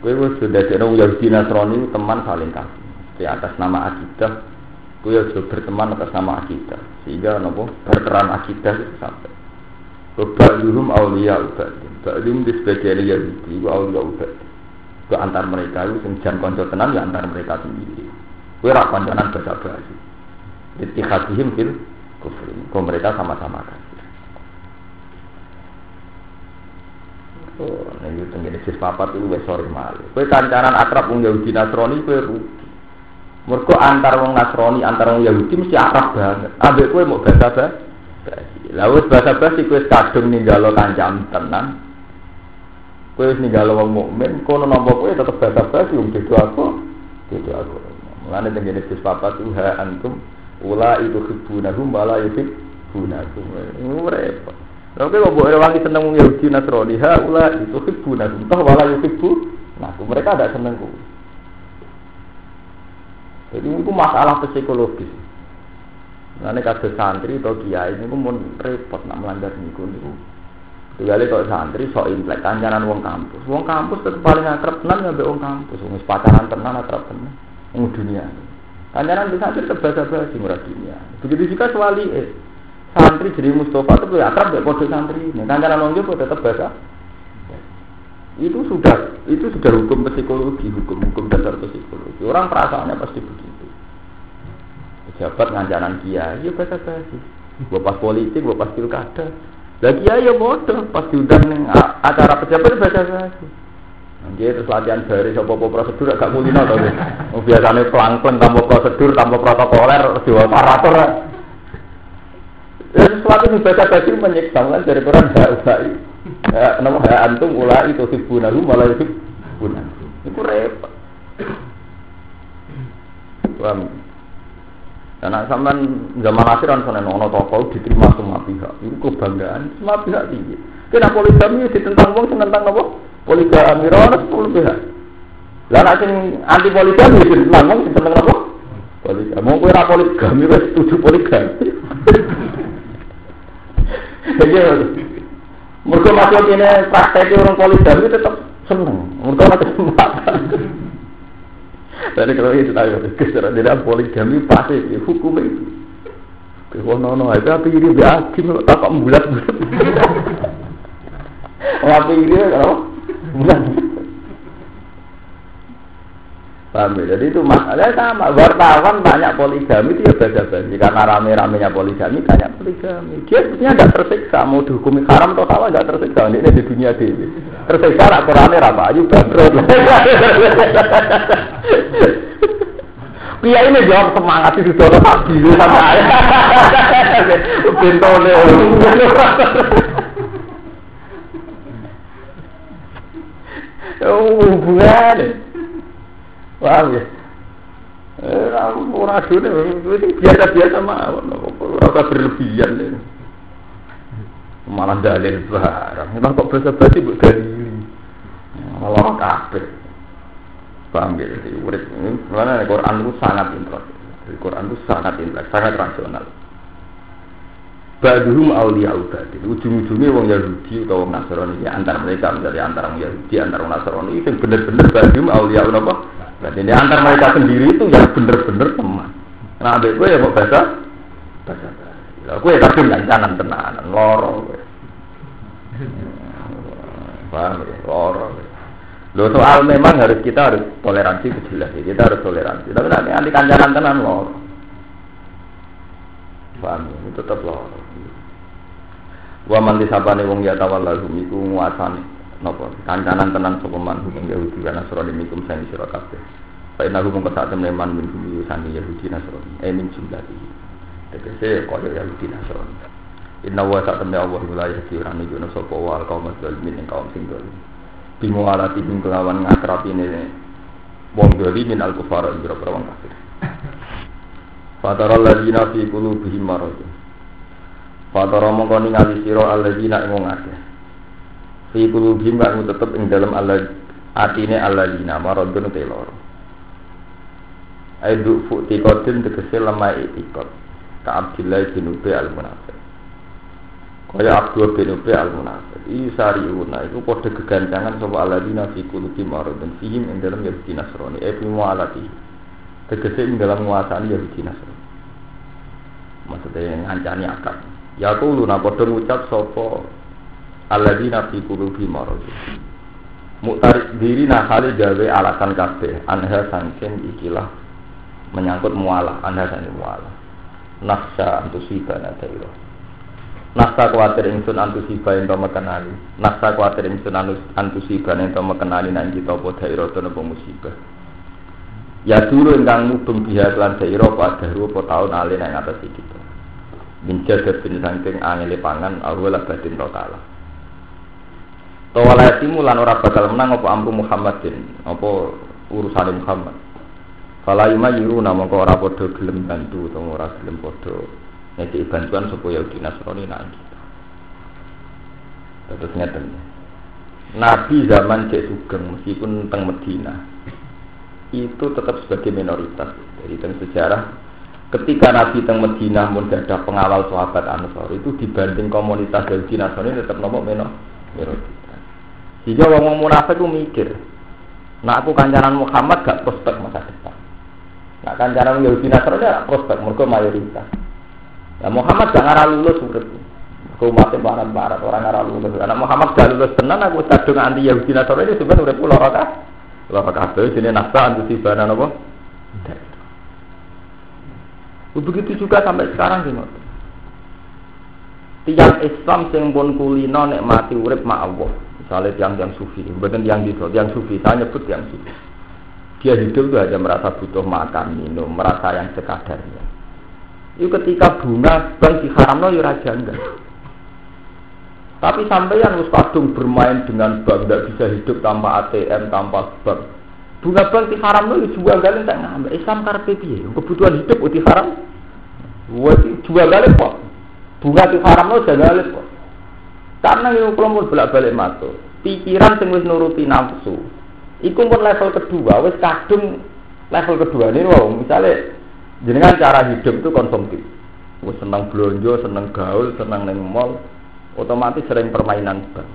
Speaker 1: Kowe wis dadekno Yahudi Nasrani teman saling kasih. Di atas nama akidah kowe aja berteman atas nama akidah. Sehingga napa berperan akidah itu sampai. Ba'duhum awliya ubadin. Ba'dum di sebagian Yahudi wa awliya ubadin. Ke antar mereka itu sing jan kanca tenan ya antar mereka sendiri. Kowe ra kancanan basa-basi. Ittihadihim fil kufri. Kau mereka sama-sama kafir. Oh, ini tenggine sis papat itu sore malu. Kue kancanan akrab wong Yahudi Nasrani kue rugi. Mergo antar wong Nasrani antar wong Yahudi mesti akrab banget. Ambek kue mau bahasa bahasa. Lalu bahasa bahasa kue kadung ninggalo kancam tenang. Kue ninggalo wong mukmin, kono nopo kue tetap bahasa bahasa wong itu aku, itu aku. Mulane tenggine sis papat itu ha antum Ula itu hibunahum wala yuhibbunahum. Ini repot. Lalu kalau boleh wangi seneng Yahudi Nasrani, ha ula itu hibunahum. Toh wala yuhibbunahum. Mereka tidak seneng. Jadi itu masalah psikologis. Nanti kasus santri atau kiai ini pun repot nak melanggar niku niku. Kecuali kalau santri so implek kancanan wong kampus. Wong kampus tetap paling akrab tenan ya wong kampus. Wong pacaran tenan akrab tenan. Wong dunia. Kancanan hampir terbahasa bahasa murah dunia. Begitu juga suali eh. Santri jadi Mustafa itu akrab ya kode santri. Kancanan orang juga tetap bahasa. Itu sudah itu sudah hukum psikologi, hukum hukum dasar psikologi. Orang perasaannya pasti begitu. Pejabat ngancanan kiai, ya bahasa bahasa. Gue pas politik, gue pas pilkada. Lagi ya ya bodoh, pas diundang acara pejabat bahasa bahasa. Dia terus latihan dari sopo prosedur agak mulino tau oh, Biasanya pelang-pelang tanpa prosedur, tanpa protokoler, jiwa operator. Ya sesuatu yang baca baju menyiksa kan dari Quran ya Ya, nama ya antum ulai itu hibunahu malah itu hibunahu. Itu repot. Paham? Karena sampean zaman akhir kan sana nono toko diterima semua pihak. Itu kebanggaan semua pihak tinggi. Kena poligami ditentang wong tentang apa? Poligami ora sepuluh pihak. Lah nek anti poligami ditentang wong sing seneng apa? Poligami. Mau ora poligami wis setuju poligami. Jadi mereka masuk ini praktek orang poligami tetap seneng. Mereka masih kesempatan. Dari kalau itu tahu, keserak tidak poligami pasti hukum itu. Kau nono, itu apa ini biasa, tak bulat bulat. Ngapi ini kalau bulan. Paham ya? Jadi itu masalahnya sama. Wartawan banyak poligami itu ya beda-beda. Karena rame-ramenya poligami banyak poligami. Dia sebetulnya tidak tersiksa. Mau dihukumi haram atau salah tidak tersiksa. Ini di dunia ini. Tersiksa nak Qurannya rapa ayu bangkrut. Pia ini jawab semangat itu sudah pagi sama saya. Bintone. Oh, hubungan. Paham ya? Eh, ora itu biasa-biasa mawon, ora berlebihan. Malah dalil barang. Kita kok bahasa basi buat dalil. Malah kabeh. Paham ya? Urip ini, mana Quran itu sangat intelek. Quran itu sangat intelek, sangat rasional. Baduhum awliya ubadin. Ujung-ujungnya wong Yahudi atau wong Nasrani ya antara mereka menjadi antara wong Yahudi antara wong Nasrani itu bener-bener baduhum awliya apa? Berarti ini antara mereka sendiri itu yang bener-bener teman. Nah, abek gue ya mau bahasa bahasa. Gue ya kadung kancanan tenanan, loro gue. Paham ya? Loro. Lo soal memang harus kita harus toleransi jelas ya. Kita harus toleransi. Tapi nanti anti kancanan tenan loro. Paham ya? Itu tetap loro. Wa man disabane wong ya tawallahu iku nguasani napa kancanan tenan sapa man hukum Yahudi lan Nasrani mikum sang sira kabeh. Fa inna hukum saat temen man min bumi sang Yahudi Nasrani. Eh min jumlah iki. Tegese kaya Yahudi Nasrani. Inna wa sak temen Allah la yahdi ora nunjukno sapa wa kaum zalimin ing kaum sing dolim. Bimo alati ing kelawan ngakrapine wong min al kufar ing wong kafir. Fatara ladina fi qulubihim marad. Fatara mongko ningali sira alladzina ing. Fi qulubihim kang tetep ing dalem Allah atine alladzina maradun te loro. Aidu futi kotin tegese lemah itikot. Ka Abdillah bin Ubay al Munafiq. Kaya Abdul bin Ubay al Munafiq. Isari una iku padha gegancangan sapa alladzina fi qulubihim maradun fihim ing dalem Yahudi Nasrani. E fi mualati. Tegese ing dalam nguasani Yahudi Nasrani. Maksudnya ngancani akad. Ya kulo na padha ngucap sapa alladzina fi qulubi marad. Muktarik diri nah kali gawe alasan kabeh anha sangking ikilah menyangkut mualah anha sangking mualah. Nafsa antusiba na dairo. Nafsa kuatir ingsun antusiba ento mekenali. Nafsa kuatir ingsun antusiba ento mekenali nang kita apa dairo napa musibah. Ya dulu ingkang mubeng biha lan dairo apa daru apa taun alin ing atas kita min jadad bin sangking angele pangan awala batin tokala Tawala timu lan ora bakal menang apa amru Muhammadin apa urusan Muhammad Fala nama kau ora podo gelem bantu atau ora gelem podo ngeki bantuan supaya Yahudi Nasrani nang kita Terus ngeten Nabi zaman Cek Sugeng meskipun teng Medina itu tetap sebagai minoritas. Jadi tentang sejarah ketika Nabi teng Medina pun ada pengawal sahabat Ansor itu dibanding komunitas Yahudi Nasrani tetap nomor minoritas. Sehingga orang munafik itu mikir, nah aku kancanan Muhammad gak prospek masa depan. Nah kancanan Yahudi Nasrani gak prospek, mereka mayoritas. Ya Muhammad gak ngarah lulus urip. Kau mati barat-barat orang ngarah lulus. Anak Muhammad gak lulus tenan aku sadung anti Yahudi Nasrani sebenarnya urip pulau raka. Loro kabeh sini nasta anti sibana napa? Begitu juga sampai sekarang sih Tiang Islam sing pun kulino nek mati urip mak Allah. Misalnya tiang tiang sufi, bukan tiang gitu, tiang sufi. Saya nyebut tiang sufi. Dia hidup itu hanya merasa butuh makan, minum, merasa yang sekadarnya. Itu ketika bunga bank haram no ya enggak. Tapi sampai yang harus kadung bermain dengan bank, tidak bisa hidup tanpa ATM, tanpa bank. Bunga bank haram no ya jual galin tak ngambil. Islam karpe piye? Kebutuhan hidup uti haram. Jual galin kok. Bunga di jual galin kok. Karena itu kelompok bolak balik masuk. Pikiran sing wis nuruti nafsu. Iku pun level kedua, wis kadung level kedua ini wow, misalnya jenengan cara hidup itu konsumtif. Wis senang belanja, senang gaul, senang neng mall, otomatis sering permainan bank.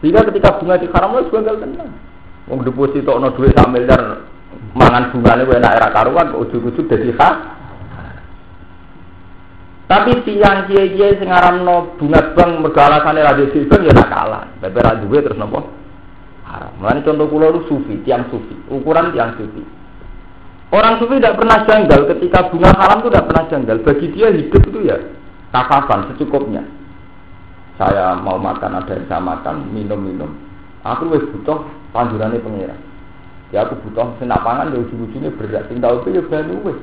Speaker 1: Sehingga ketika bunga di haram wis gagal tenang. Wong deposito ono duit sak miliar mangan bungane enak era karuan ujug-ujug dadi hak. Tapi tiang kiai-kiai sing aranno bunga bank mergo alasane ra bank ya nakalan. Bebe ra duwe terus napa? Haram. Mulane contoh kula itu sufi, tiang sufi, ukuran tiang sufi. Orang sufi tidak pernah janggal ketika bunga haram itu tidak pernah janggal. Bagi dia hidup itu ya kafafan secukupnya. Saya mau makan ada yang saya makan, minum-minum. Aku wis butuh panjurannya pengira. Ya aku butuh senak pangan ya ujung-ujungnya berat. Sing itu ya bani wis.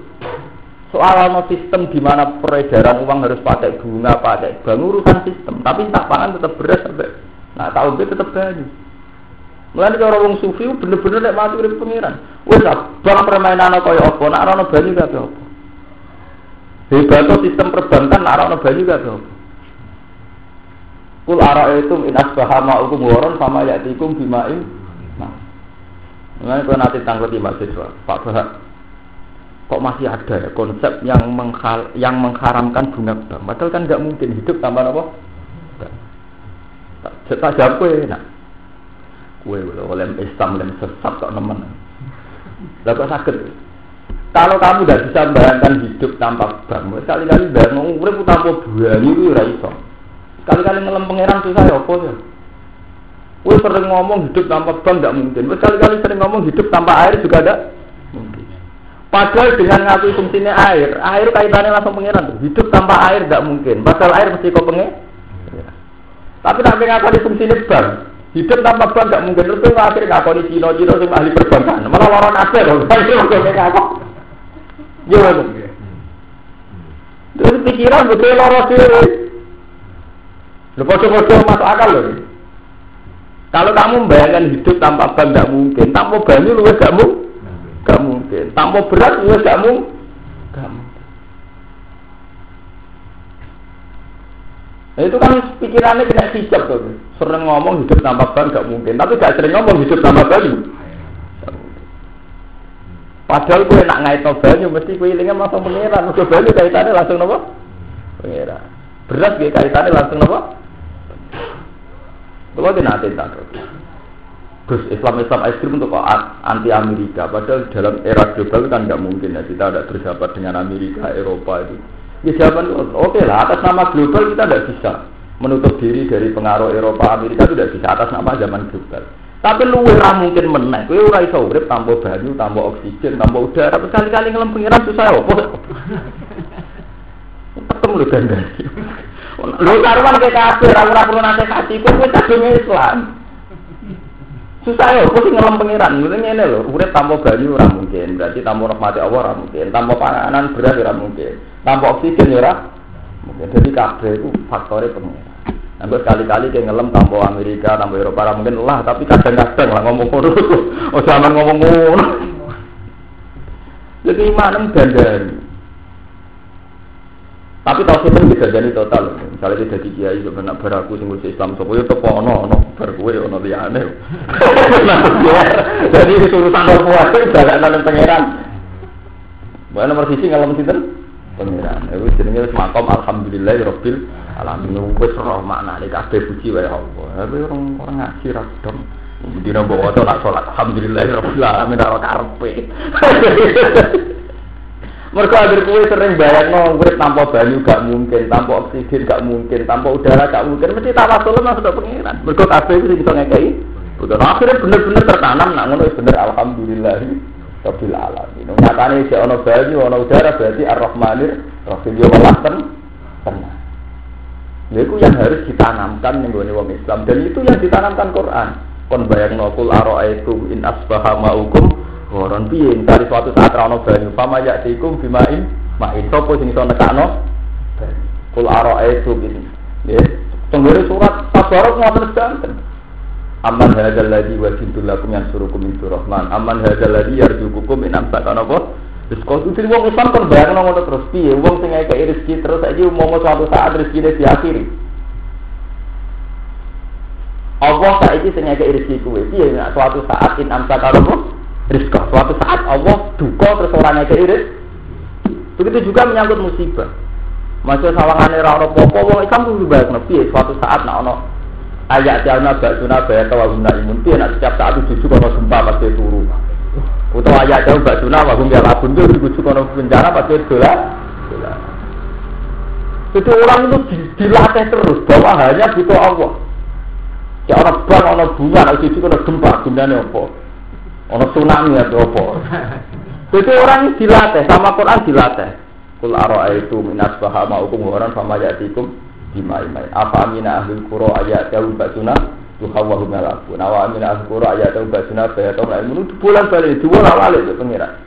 Speaker 1: Soal no sistem di mana peredaran uang harus pakai bunga, pakai bank urusan sistem. Tapi tak pangan tetap beras sampai. Nah tahu itu tetap banyu. Mulai cara wong sufi bener-bener nek mati urip pengiran. Wis bang permainan kaya apa, nak ana banyu kabeh apa. Hebat sistem perbankan nak ana banyu kabeh apa. Kul itu in asbaha ma'ukum waron sama ya'tikum bima'in. Nah. Kalau nanti tangguti mahasiswa, Pak Bahak, kok masih ada ya konsep yang menghal, yang mengharamkan bunga bank? Padahal kan nggak mungkin hidup tanpa apa? Tak, jawab kue, nak. Kue oleh Islam dan sesat kok nemen. Lah sakit? Kalau kamu tidak bisa membayangkan hidup tanpa bank, sekali-kali udah ngurip tanpa buah itu ya iso. Sekali-kali ngelem pangeran susah ya apa ya? Gue sering ngomong hidup tanpa bank tidak mungkin. Sekali-kali sering ngomong hidup tanpa air juga ada. Padahal dengan ngaku fungsinya air, air kaitannya langsung pangeran tuh. Hidup tanpa air tidak mungkin. Padahal air mesti kau pengen. Tapi tapi ngaku fungsinya bank, hidup tanpa bank tidak mungkin. Terus akhirnya ngaku di Cino Cino sing ahli perbankan. Malah orang akhir loh. Gimana? Terus pikiran betul loro sih. Lu foto-foto masuk akal loh. Kalau kamu membayangkan hidup tanpa ban tidak mungkin, tanpa banyu lu gak mungkin, mungkin, tanpa berat lu gak mungkin. Nah, itu kan pikirannya kena hijab tuh. Sering ngomong hidup tanpa ban gak mungkin, tapi gak sering ngomong hidup tanpa banyu. Padahal gue nak ngait no banyu mesti gue ilingnya langsung pengiran. Gue banyu kaitannya langsung nopo pengiran. Beras gue kaitannya langsung nopo. Kalau di nanti tak Gus Islam Islam ekstrim untuk anti Amerika. Padahal dalam era global kan nggak mungkin ya kita ada bersahabat dengan Amerika, Eropa itu. Ya jawaban oke okay lah atas nama global kita tidak bisa menutup diri dari pengaruh Eropa Amerika itu tidak bisa atas nama zaman global. Tapi lu ora mungkin menang. Kowe ora iso urip tanpa banyu, tanpa oksigen, tanpa udara. Tapi kali-kali ngelem pengiran susah ya apa? Ketemu lu ganda. Lu karuan ke kafir, ora perlu nasihati, kowe kowe kadung Islam. Susah ya, kok sing ngelem pengiran. Ngene ngene lho, urip tanpa banyu ora mungkin. Berarti tanpa rahmati Allah ora mungkin. Tanpa panganan beras ora mungkin. Tanpa oksigen ya ora mungkin. Jadi kabeh itu faktornya pengiran. Nah, sekali-kali kayak ngelem tanpa Amerika, tanpa Eropa, mungkin lah, tapi kadang-kadang lah ngomong ngono. Oh, zaman ngomong ngono. Jadi imanem dandani. Tapi tau sih bisa jadi total. Misalnya tidak di kiai sebenarnya beraku sing Islam sopo yo tepo ono ono bar kowe ono liyane. Jadi urusan apa wae dalan pangeran. Bae nomor sisi ngalem sinten? Pangeran. Iku jenenge wis makom alhamdulillah rabbil alamin wis roh maknane kabeh puji wae Allah. Tapi orang orang ngaji ra dong. Dina mbok waca nak salat alhamdulillah rabbil alamin ora karepe. Mereka agar kue sering bayang urip tanpa banyu gak mungkin, tanpa oksigen gak mungkin, tanpa udara gak mungkin. Mesti tawasul masuk ke pengiran. Mereka kabeh itu bisa ngekei. Bukan akhirnya bener-bener tertanam nak ngono bener alhamdulillah. Rabbil alamin. Nyatane si ono banyu, ono udara berarti Ar-Rahmanir Rahim yo welas tenang. Itu yang harus ditanamkan nih wong Islam dan itu yang ditanamkan Quran. Kon bayang nokul itu in asbaha ma'ukum Goron piye dari suatu saat ra ono banyu fama ya'tikum bimain ma'in sapa sing iso nekakno kul itu ini. Nggih. Tenggere surat Tabarok ngoten sedanten. Aman hadzal ladzi wajidul lakum yansurukum min rahman. Aman hadzal ladzi yarzuqukum in amsakan apa? Terus kau tuh wong Islam kan bayang ngono terus piye wong sing ngekeki rezeki terus saiki mau suatu saat rezekine diakhiri. Allah saiki sing ngekeki rezeki kuwe piye suatu saat in amsakan apa? Rizqa. Suatu saat Allah duka terus orang ngekeki rezeki. Begitu juga menyangkut musibah. Masih sawangan ora ono apa wong Islam kudu bayang piye suatu saat nek ono ayat jalna baksuna bayat wa guna imun piye nak setiap saat itu kono gempa pasti turu utawa ayat jauh baksuna wa gum ya labun itu dibujuk kono bencana pasti dolar itu orang itu dilatih terus bahwa hanya butuh Allah ya orang bang orang bunga nak cucu kono gempa gunanya apa orang tsunami atau apa itu orang dilatih sama Quran dilatih Kul itu minas bahama hukum orang sama yatikum dimai-mai. Apa amina ahlul kuro ayat jauh basuna tuhawahu melaku. Nawa amina ahlul kuro ayat jauh basuna bayatau lain. Menurut bulan balik dua lawal itu pengira.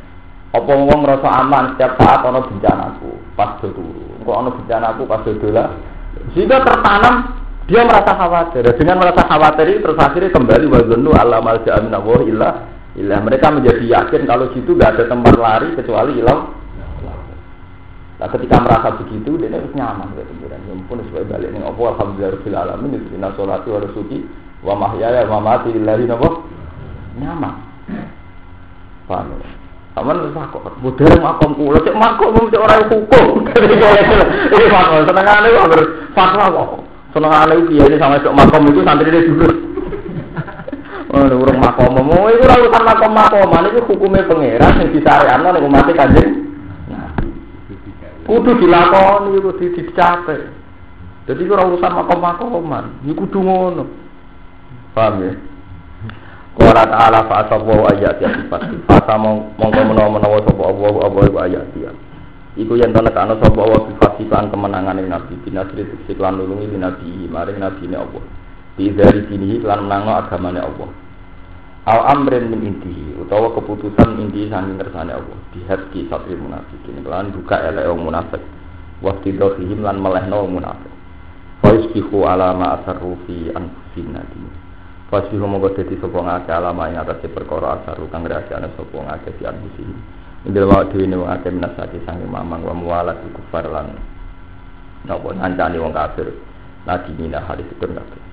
Speaker 1: Apa ngomong ngerasa aman setiap saat ono bencanaku pas do turu. Kok ono bencanaku pas do dola. Sehingga tertanam dia merasa khawatir. Dengan merasa khawatir terus akhirnya kembali wazanu Allah malja amin Allah ilah. Mereka menjadi yakin kalau situ gak ada tempat lari kecuali ilah Nah, ketika merasa begitu, dia harus nyaman ya pikiran. Ya pun sesuai balik nih. Apa alhamdulillah alamin itu inna sholati wa nusuki wa mahyaya wa mati lillahi napa? Nyaman. Paham ya? Aman terus aku, budaya makom kula, cek makom cek orang hukum. Ini makom, senengane kok fatwa kok. Senengane piye sama cek makom itu santri dia Oh, urung makom, mau itu urusan makom makom, ini hukumnya pangeran yang disarianno ning umat kanjeng. Kudu dilakoni, kudu dicapai. Jadi ora urusan makom-makoman, ini kudu ngono. Paham ya? Qala ta'ala fa asawu ayat ya sifat. Fasa mongko menawa-menawa sapa Allah apa iku ayat ya. Iku yen ana kana sapa Allah sifat sifat kemenangan nabi binasri siklan nulungi nabi maring nabi ne Allah. Di dari dini lan menangno agamane Allah. Al amrin min intihi utawa keputusan inti saking kersane Allah. Dihadki satri munafikin lan buka elek wong munafik. Waktu dohihim lan melehno wong munafik. Fa yusbihu ala ma asarru fi anfusina dini. Pasti monggo dadi sapa ngake alama ing atase perkara asaru kang rahasiane sapa ngake di anbusi. Indil wa dhewe ne wong akeh minasati sange mamang wa muwalat kufar lan napa nancani wong kafir. Lagi mina hadis itu kabeh.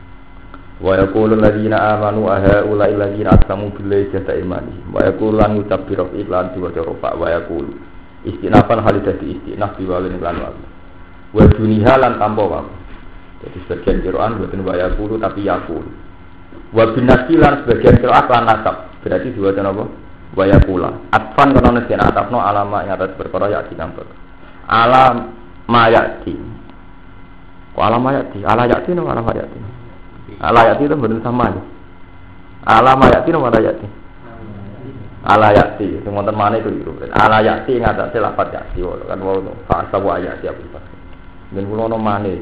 Speaker 1: Wa yaqulu alladziina amanu aha ulai alladziina aqsamu billahi jahda imani. Wa yaqulu lan ngucap bi rafi iklan diwaca wa yaqulu istinafan hal dadi istinaf biwalin lan wa. Wa duniha lan tanpa wa. Jadi sebagian Quran buatan wa yaqulu tapi yaqulu. Wa binasi lan sebagian kiraat lan nasab. Berarti dan apa? Wa yakula. Atfan kana nesen atafno alama yang atas perkara ya di kantor. Alam mayati. Kok alam mayati? Ala yati no alam mayati. Ala yati itu benar sama aja. Alam mayati no ala yati. Ala yati. Itu wonten mana itu itu. Ala yati ngatasé lafat yati kan wau fasa wa ayati apa itu. Dan kula ono mana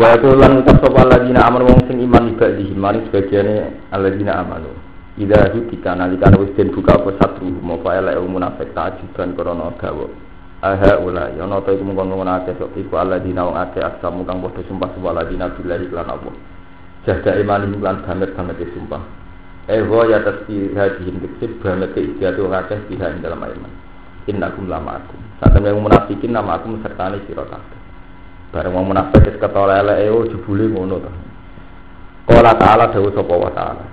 Speaker 1: Wa lan ucap sapa alladzina amanu wong sing iman ibadihi mari sebagiane alladzina amanu. Ida hukika nalikane wis den buka apa satru mau fa elek munafik tajiban krana gawa. Aha ula ya ana ta iku mung ngono akeh sok iku alladzina wong akeh aksamu kang padha sumpah sapa alladzina billahi lan apa. Jahda iman lan banget banget sumpah. Wa ya tasbih hadihim dikse banget istiadu akeh biha dalam iman. Innakum lama aku. Saat yang munafikin nama aku sertani sira. Bareng wong munafik wis ketara eleke oh jebule ngono to. Qala ta'ala dawuh sapa wa ta'ala.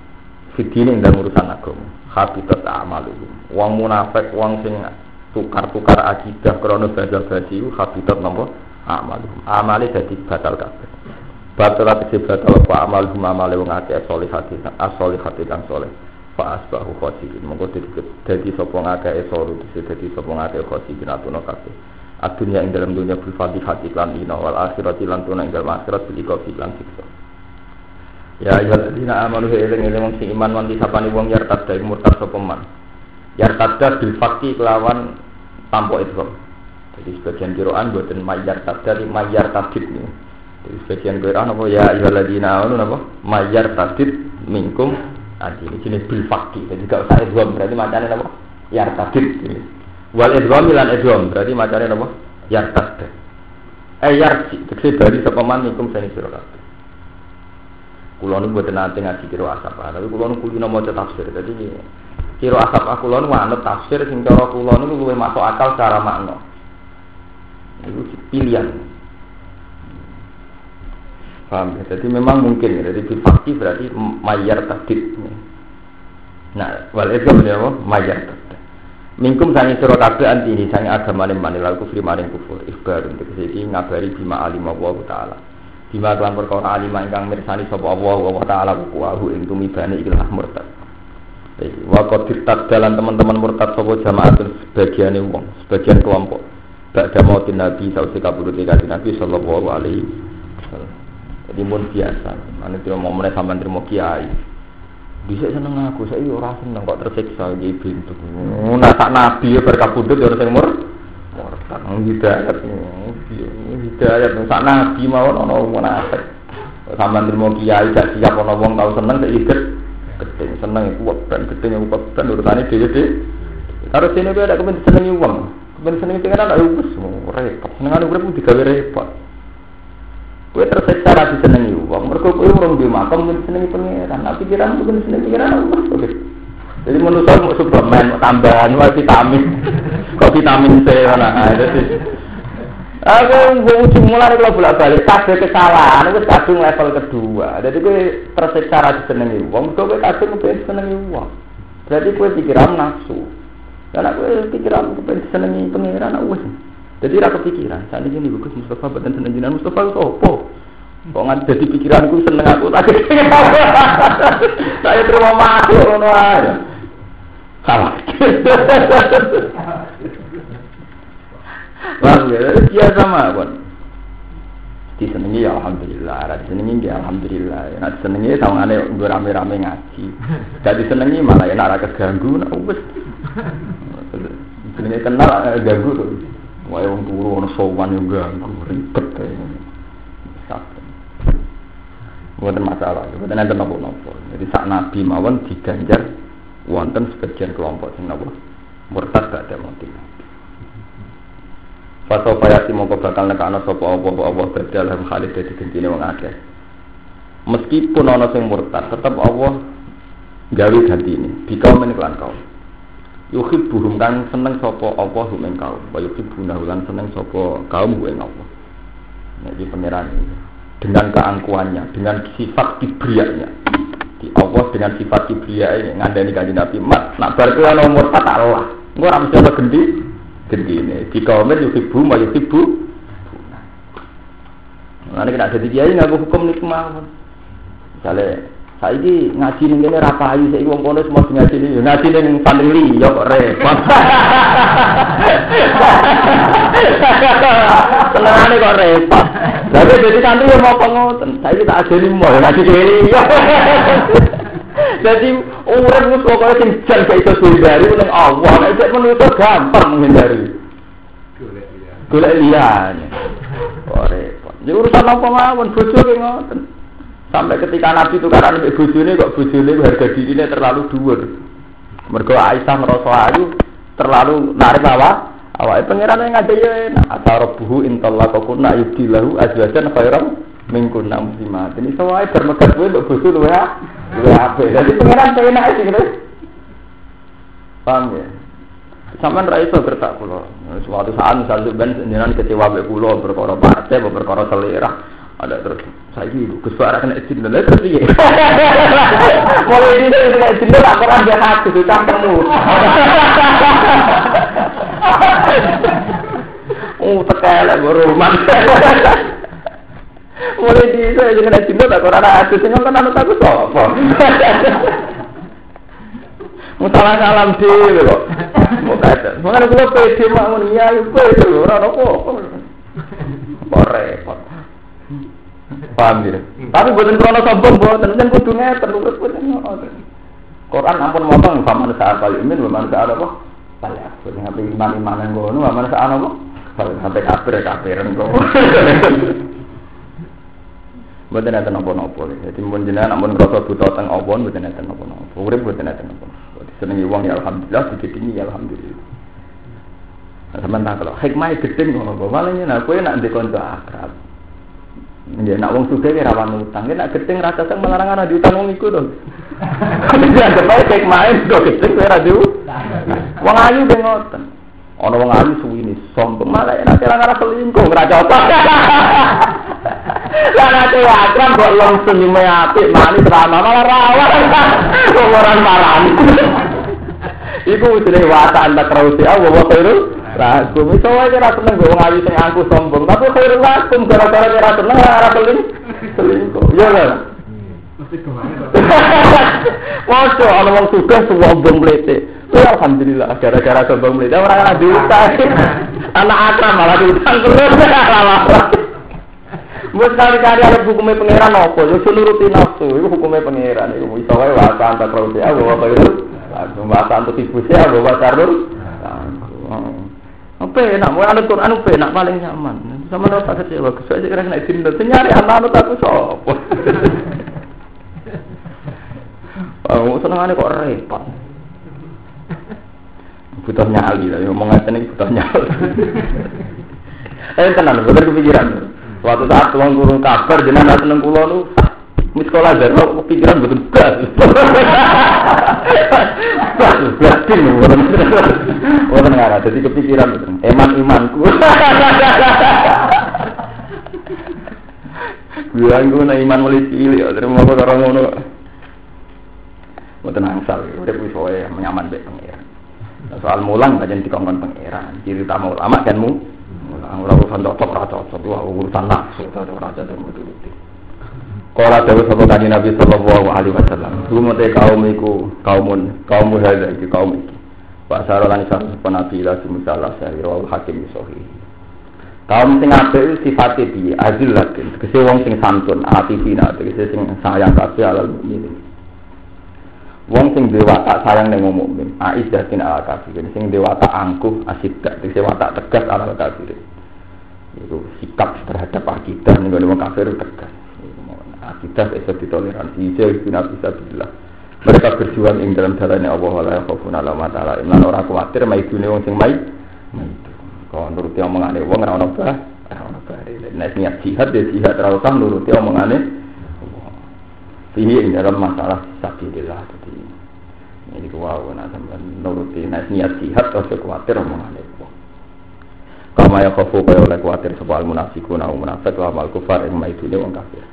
Speaker 1: Fidine ndang urusan agama. Habitat amalu. Wong munafik wong sing tukar-tukar akidah krana basa-basi habitat napa amalu. Amale dadi batal kabeh. Batal tegese batal apa amal hum amale wong akeh solihati as-solihati kang soleh. Fa asbahu khosirin. Monggo dadi sapa ngakeh esoru dadi sapa ngakeh khosirin atuna kabeh adunya ing dalam dunia bil hati lan dina wal akhirat lan tuna ing dalam akhirat bil ikofi lan siksa ya ayyuhalladzina amanu eling eling wong sing iman wanti sapane wong yartad dari murtad sapa man yartad bil fakti kelawan tanpa idgham jadi sebagian kiroan buatan mayar dari mayar tadid nih jadi sebagian kiroan apa ya ayyuhalladzina amanu apa mayar tadid minkum adi ini jenis bil fakti jadi gak usah idgham berarti macamnya apa yartadid Wal idgham lan idgham berarti macane napa? Yartad. Eh yarji tegese dari sapa man nikum sani sira kabeh. Kula nu mboten nate ngaji kira asap, tapi kula nu kulino maca tafsir. Dadi kira asap aku nu anut tafsir sing cara kula nu luwih masuk akal secara makna. Itu pilihan. Paham ya? Jadi memang mungkin ya. Jadi fakti berarti mayar tadid. Nah, wal ya apa? Mayar tadid. Mingkum sangi sira kabeh anti ini sangi agama ning manil kufri maring kufur ikhbar untuk iki ngabari bima alim Allah taala. Bima kelan perkara alim ingkang mirsani sapa Allah wa taala kuwahu ing tumibane ikilah murtad. Iki wa qad dalan teman-teman murtad sapa jamaatun sebagiane wong, sebagian kelompok. Ba'da mautin Nabi sausi kaburute kanjeng Nabi sallallahu alaihi wasallam. Jadi mun biasa, ane dia mau menek sampean trimo kiai. Bisa seneng aku, saya ora seneng kok tersiksa iki bintu. Nah sak nabi ya berkabudut ya sing mur. Murtad hidayat. Hidayat sak nabi mawon ana munafik. Sampeyan nrimo kiai gak siap ana wong tau seneng sik iket. Keting seneng iku ben keting iku ben urusane dhewe-dhewe. Karo sini ada kepen senengi wong. Kepen senengi pengen ana wis repot. Senengane urip digawe repot. Kue tersiksa rasi senengi uang. Mereka kue urung di makam mungkin senengi pangeran. Nah pikiran mungkin senengi pikiran Allah. Oke. Jadi saya mau suplemen, tambahan, mau vitamin, kok vitamin C mana? Jadi Aku ujung mulai kalau bolak balik kabeh kesalahan, itu kadung level kedua. Jadi gue tersiksa rasa senengi uang, gue kadung gue senengi uang. Berarti gue pikiran nafsu. Karena gue pikiran gue senengi pengiran, aku Jadi rasa pikiran. Saat ini gue Mustafa badan seneng jinan Mustafa apa? Kok nggak jadi pikiranku seneng aku tak Saya terima masuk ngono. Salah. Wah, ya sama kon. Disenengi ya alhamdulillah, ra disenengi ya alhamdulillah. Nek disenengi sawangane gue rame-rame ngaji. Gak disenengi malah enak ra keganggu nek kenal eh, ganggu tuh. Wae wong turu ono sowan yo ganggu ribet. Bukan masalah, bukan ada nopo-nopo. Jadi saat Nabi mawon diganjar wonten sebagian kelompok sing nopo murtad gak ada motif. Faso fayati mongko bakal nekakno sapa apa apa badal ham khalid dadi gentine wong akeh. Meskipun ana sing murtad, tetap Allah gawe gantine. Bika men kelan kaum. Yuhibbuhum kan seneng sapa apa hum ing kaum. Wa yuhibbuna lan seneng sapa kaum ing Allah. Iki pangeran dengan keangkuhannya, dengan sifat kibrianya. Di Allah dengan sifat kibria ini ngandani kanji Nabi Mat. Nak berarti ana umur tak Allah. Engko ora mesti ana. Gendi ini. Di kaum yuhibbu ma yuhibbu. Nah, ini kena jadi kiai nggak hukum kemauan. Misalnya saya ini ngaji nih ini rapayu saya wong kono semua ngaji nih ngaji nih santri ya kok repot. Senengane kok repot. Tapi jadi santri yang mau pengoten. Saya kita ada nih mau ngaji kiri. Jadi urip wis pokoke sing jan gak iso dihindari ning Allah. Nek cek manusa gampang menghindari. Golek liyane. Kok repot. Ya urusan apa mawon bojo ki ngoten. Sampai ketika Nabi itu karena ambek bojone kok bojone harga dirine terlalu dhuwur. Mergo Aisyah ngerasa ayu terlalu narik awak Awake pangeran yang ngajak ya enak. Asarabuhu intallaqakunna yubdilahu azwajan khairan mingkunna muslimat. Ini sawai bermegat kowe mbok bosu luwe luwe apik. Jadi pangeran enak sih gitu. Paham ya? Sampeyan ra iso gertak kula. Suatu saat misal ben jenengan kecewa mek kula perkara partai apa perkara selera. Ada terus saya gitu, Gus Farah kena izin dulu terus iya. Mulai ini kena izin dulu, aku kan dia hati tuh campurmu. Oh, tekele rumah. Mulai di saya jangan cinta tak orang ada sing kan anu aku sapa. Musalah salam dhewe kok. Mokate. Mangane kula pede mawon iya yo pede ora apa-apa. Kok repot. Paham ya? Tapi buatan krono sombong buatan, dan kudu ngeten, terus buatan ngoten. Quran ampun motong, paman saat kali ini, paman saat apa? Balik aku, sampai iman-iman yang ngono, paman saat apa? Sampai kafir, kafiran kok. Mboten enten napa-napa. Jadi mun jenengan ampun ngrasa buta teng apa mboten enten napa-napa. Urip mboten enten napa-napa. Disenengi wong ya alhamdulillah, dikitingi ya alhamdulillah. Nah, sampeyan tak kalau hikmah gede ngono, malah nek kowe nak ndek kanca akrab. Ya nak wong sugih ki rawan utang, nek gedeng rasa sang melarang ana diutang wong iku to. Ya cek main do gedeng ora diu. Wong ayu be ngoten. Ana wong ayu suwini sombong malah nek ora selingkuh ora cocok. Nek akram kok wong senyume apik manis ramah malah rawan. Wong ora marani. Iku jenenge wasan tak rawusi Allah wa khairul lakum. Iso wae ora seneng gue ngaji sing aku sombong, tapi khairul lakum gara-gara ora seneng ora peling selingkuh. Mesti ke mana? Masya Allah, wong suka sombong melete. Ya alhamdulillah, gara-gara sombong melete orang ada diutang. Anak akram malah diutang terus. Buat kali-kali ada hukumnya pangeran apa? Yo nuruti nafsu, itu hukumnya pangeran. Itu bisa wae wasa antar kalau dia, bawa khairul. Langsung wasa antar tipu dia, bawa karul. Apa enak, mau anut Quran apa enak paling nyaman. Sama lo tak kecewa, kesuai aja kena izin dan nyari anak anut aku sopo. Oh, seneng kok repot. Butuh nyali, tapi ngomong aja nih butuh nyali. Eh tenang, bener kepikiran. Suatu saat tuang guru kabar jenengan seneng kulo nu Di sekolah aja, lo kepikiran betul gas. Gas, gas pin, bukan bukan nggak Jadi kepikiran betul. Eman imanku. Bilang gue na iman mulai cilik, terus mau orang ngono. Mau tenang sal, udah bisa wae menyaman be pengiran. Soal mulang aja dikongkon pengiran. Ciri utama ulama kan mu. Ora urusan cocok ora cocok, wah urusan nafsu, ora cocok mutu-mutu. Kala dawuh sapa kanjeng Nabi sallallahu alaihi wasallam. Dumate kaum iku kaumun kaum hadza iki kaum iki. Pak sarolan isa Nabi la sumusalah sahih wal hakim sahih. Kaum sing apik sifate piye? Azillatin. Tegese wong sing santun, atifina, tegese sing sayang kabeh alal mukmin. Wong sing dewa tak sayang ning mukmin, aizzatin ala kafirin. Sing dewa tak angkuh, asidak, tegese watak tegas alal kafirin. Itu sikap terhadap akidah ning wong kafir tegas. Akidah bisa ditoleransi. Itu nabi sabillah mereka berjuang ing dalam jalannya Allah wa la khaufun ala ma ta'ala lan ora kuwatir wong sing mai kok nuruti omongane wong ora ono bah ora ono bah. Nek niat jihad ya jihad ora usah nuruti omongane Ini ing dalam masalah sabillah jadi ini wow nah sampean nuruti nek niat jihad ora kuwatir omongane wong kama ya khafu kaya oleh kuwatir sebal munafikun au munafik wa mal kufar ing maidune wong kafir.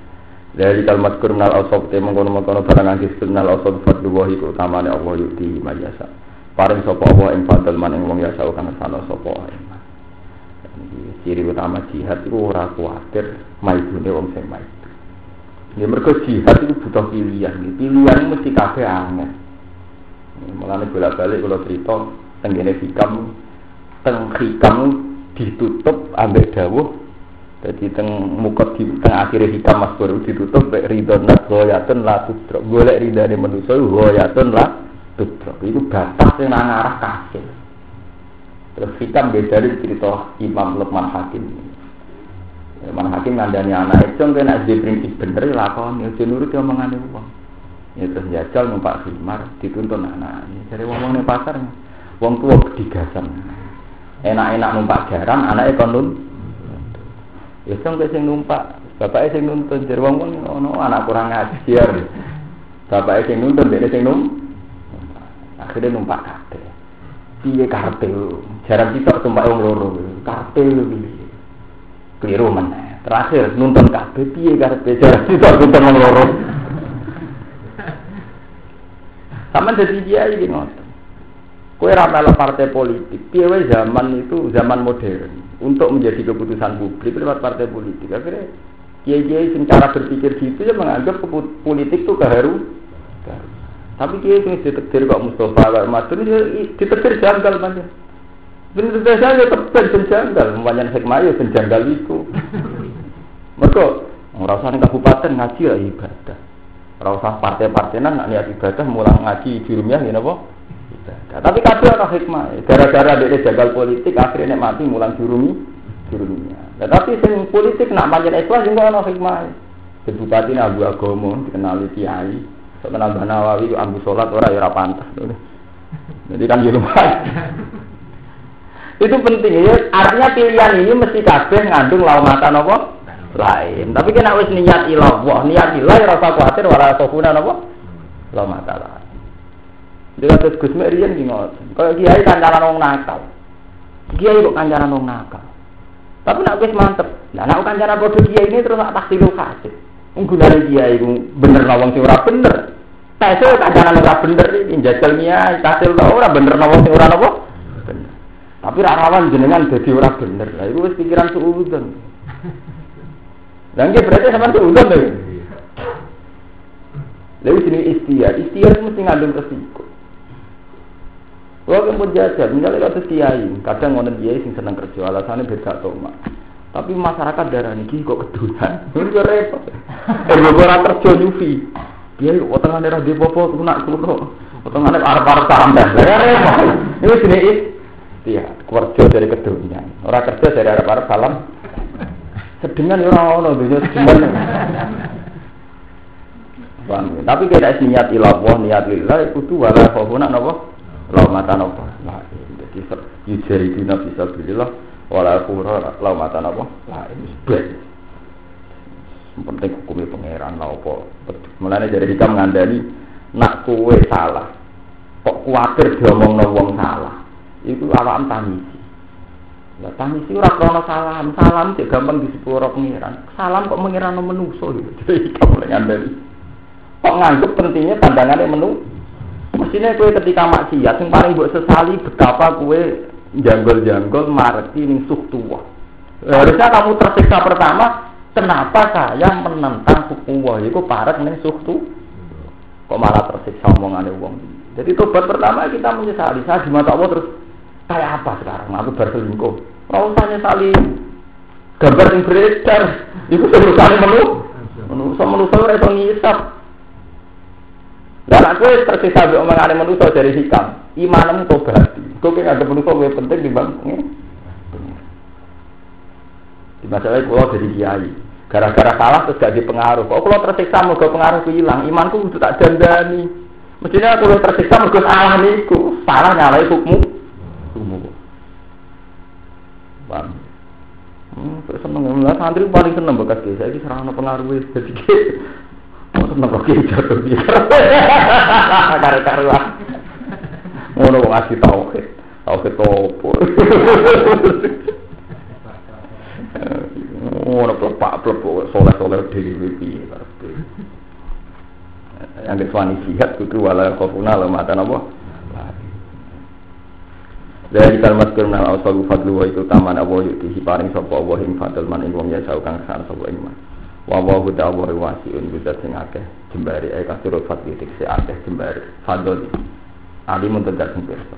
Speaker 1: Dari kalimat kurnal ausop te mengkono mengkono barang angkis kurnal ausop fadlu wahi keutamane Allah yukti majasa. Paring sopo Allah ing fadl man ing wong yasa kang sano sopo Ciri utama jihad itu ora kuatir maidune wong sing maid. Ya mergo jihad itu butuh pilihan. Pilihan mesti kabeh angel. Mulane bolak-balik kalau cerita tenggene hikam teng hikam ditutup ambek dawuh jadi teng mukot di teng akhirnya hikam mas baru ditutup baik ridho nak goyatun lah tudrok. Golek ridho di manusia goyatun. Itu batas yang arah kafir. Terus hikam beda dari cerita Imam Lukman Hakim. Lukman Hakim ngandani anak itu kan ada prinsip bener lakon ya nurut yang mengandung uang. Ya terus jajal numpak khimar dituntun anak. Jadi ngomong di pasar, uang tua digasan. Enak-enak numpak garam, anaknya konun Ya sing sing numpak, bapaknya sing nuntun jadi wong wong ono anak kurang ngajar. Bapaknya sing nuntun dia sing num. Akhirnya numpak kabeh. Piye karepe Jarang kita tumpak wong loro. Karepe piye? Keliru meneh. Terakhir nuntun kabeh piye karepe jarang tumpak wong loro. Sama jadi dia ini ngotot. Kue ramal partai politik, piye zaman itu zaman modern untuk menjadi keputusan publik lewat partai politik. Akhirnya kiai-kiai yang cara berpikir gitu ya menganggap politik itu keharu. Tapi kiai yang ditetir kok Mustafa kok Madun ya ditetir janggal banyak. Bener saja ya tepen janggal, banyak hikmah ya janggal itu. Mereka ngerasa kabupaten ngaji lah ibadah. Rasa partai-partai nggak niat ibadah, mulang ngaji di rumah ya nabo ibadah. Tapi kabeh ana hikmah. Gara-gara dia jagal politik akhirnya nek mati mulang jurumi jurumnya. Nah, tapi sing politik nak panjen Islam juga ana hikmah. Bupati Abu Agomo dikenali kiai. Sebenarnya Nawawi itu ambu sholat orang ya pantas. Jadi kan di rumah. Itu penting ya. Artinya pilihan ini mesti kabeh ngandung laumatan apa? Lain. Tapi kena wis niat ilah, wah niat ilah ya rasa khawatir wala sofuna apa? Laumatan lain. Dia kata Gus Merian di. Kalau kiai kancaran wong nakal, kiai kok kancaran wong nakal. Tapi nak wis mantep. Nah, nak kancaran bodoh kiai ini terus nak pasti lu kasih. Gunane kiai bener nawang sing ora bener. Tesel kancaran ora bener iki jajal kiai, ta ora bener nawang sing ora napa? Tapi ra rawan jenengan dadi ora bener. Lah iku wis pikiran suudon. Lah nggih berarti sampean suudon lho. Lalu sini istiar, istiar mesti ngandung resiko. Kalau pun jajan, misalnya kata kiai, kadang ngonen kiai sing seneng kerja, alasannya beda toma. Tapi masyarakat darah ini kok kedulan, ini kok repot. Eh, gue orang kerja nyufi, kiai kok tengah daerah di popo, nak kuno, tengah daerah arah arah tambah, repot. Ini sini iya, kerja dari kedunya, orang kerja dari arah arah salam. Sedengan ya orang orang dunia sedengan. Tapi kita niat ilah, niat ilah, itu tuh wala nak nopo. laumatan apa lain jadi yujari dina bisa bilillah wala kura laumatan apa lain sebab penting hukumnya pangeran lah apa. Mulane dari kita mengandani nak kue salah. Kok kuatir diomong wong salah. Itu awam tangisi. Ya tangisi ora krono salam, salam cek gampang disepuro pangeran. Salam kok pangeran menuso gitu. Jadi kamu ngandani. Kok nganggep pentingnya pandangannya menu? Mestinya kue ketika maksiat, yang paling buat sesali betapa kue janggol-janggol marti ning suh tua. Harusnya kamu tersiksa pertama, kenapa saya menentang hukum wah itu parek ning suh? Kok malah tersiksa omongannya uang? Jadi tobat pertama kita menyesali, saya di mata Allah terus kayak apa sekarang? Aku berselingkuh. Kalau saya nyesali gambar yang beredar, itu saya menu, menu, so menu saya ngisap. Dan aku tersiksa be omongane manusa dari hikam. Imanmu tobat. Kok ada manusa lebih penting dibanding di masalah kalau dari kiai. Gara-gara salah terus gak dipengaruh. Kok kalau tersiksa mau pengaruh hilang, imanku itu tak dandani. Mestinya aku tersiksa mau salah niku, salah nyalai hukummu. Santri paling seneng bekas saya ini serana pengaruh jadi Oh, seneng kok ki jatuh dia. Kare-karuan. Ngono kok ngasih tauhid. Tauhid opo? Ngono plepak plepok soleh-soleh dhewe piye Yang kesuani sihat kudu wala khofuna la mata napa? Dari kalimat kirna awsalu fadlu wa itu taman Allah yuti paring sapa Allah ing fadl man ing ya kang sana sapa iman. wa wa huda wa wasiun buta sing akeh jembari ae kasur fadli tikse akeh jembari. Fadl ali mun tegas sing pirsa.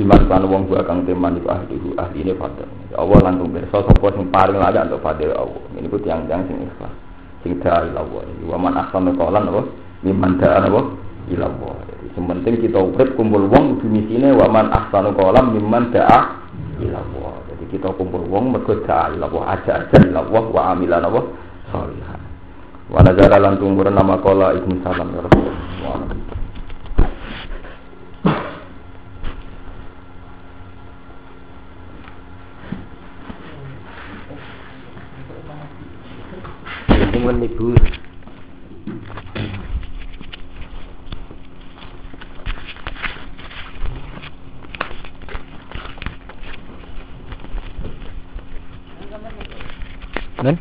Speaker 1: Diman kan wong gua kang teman iku ahli hu ahli ne fadl. Allah langsung pirsa sapa sing paling layak untuk fadil Allah. Ini ku tiang-tiang sing ikhlas sing da'i Allah. Wa man ahsanu qawlan apa? Liman da'a apa? Ila Allah. jadi sementing kita urip kumpul wong di misine wa man ahsanu qawlan mimman da'a ila Allah jadi kita kumpul wong mergo da'a ila Allah aja aja ila Allah wa amilan Allah salihah. Wa nazara lan tunggur nama kola ibnu salam ya Rasulullah. Hubungan ibu 네?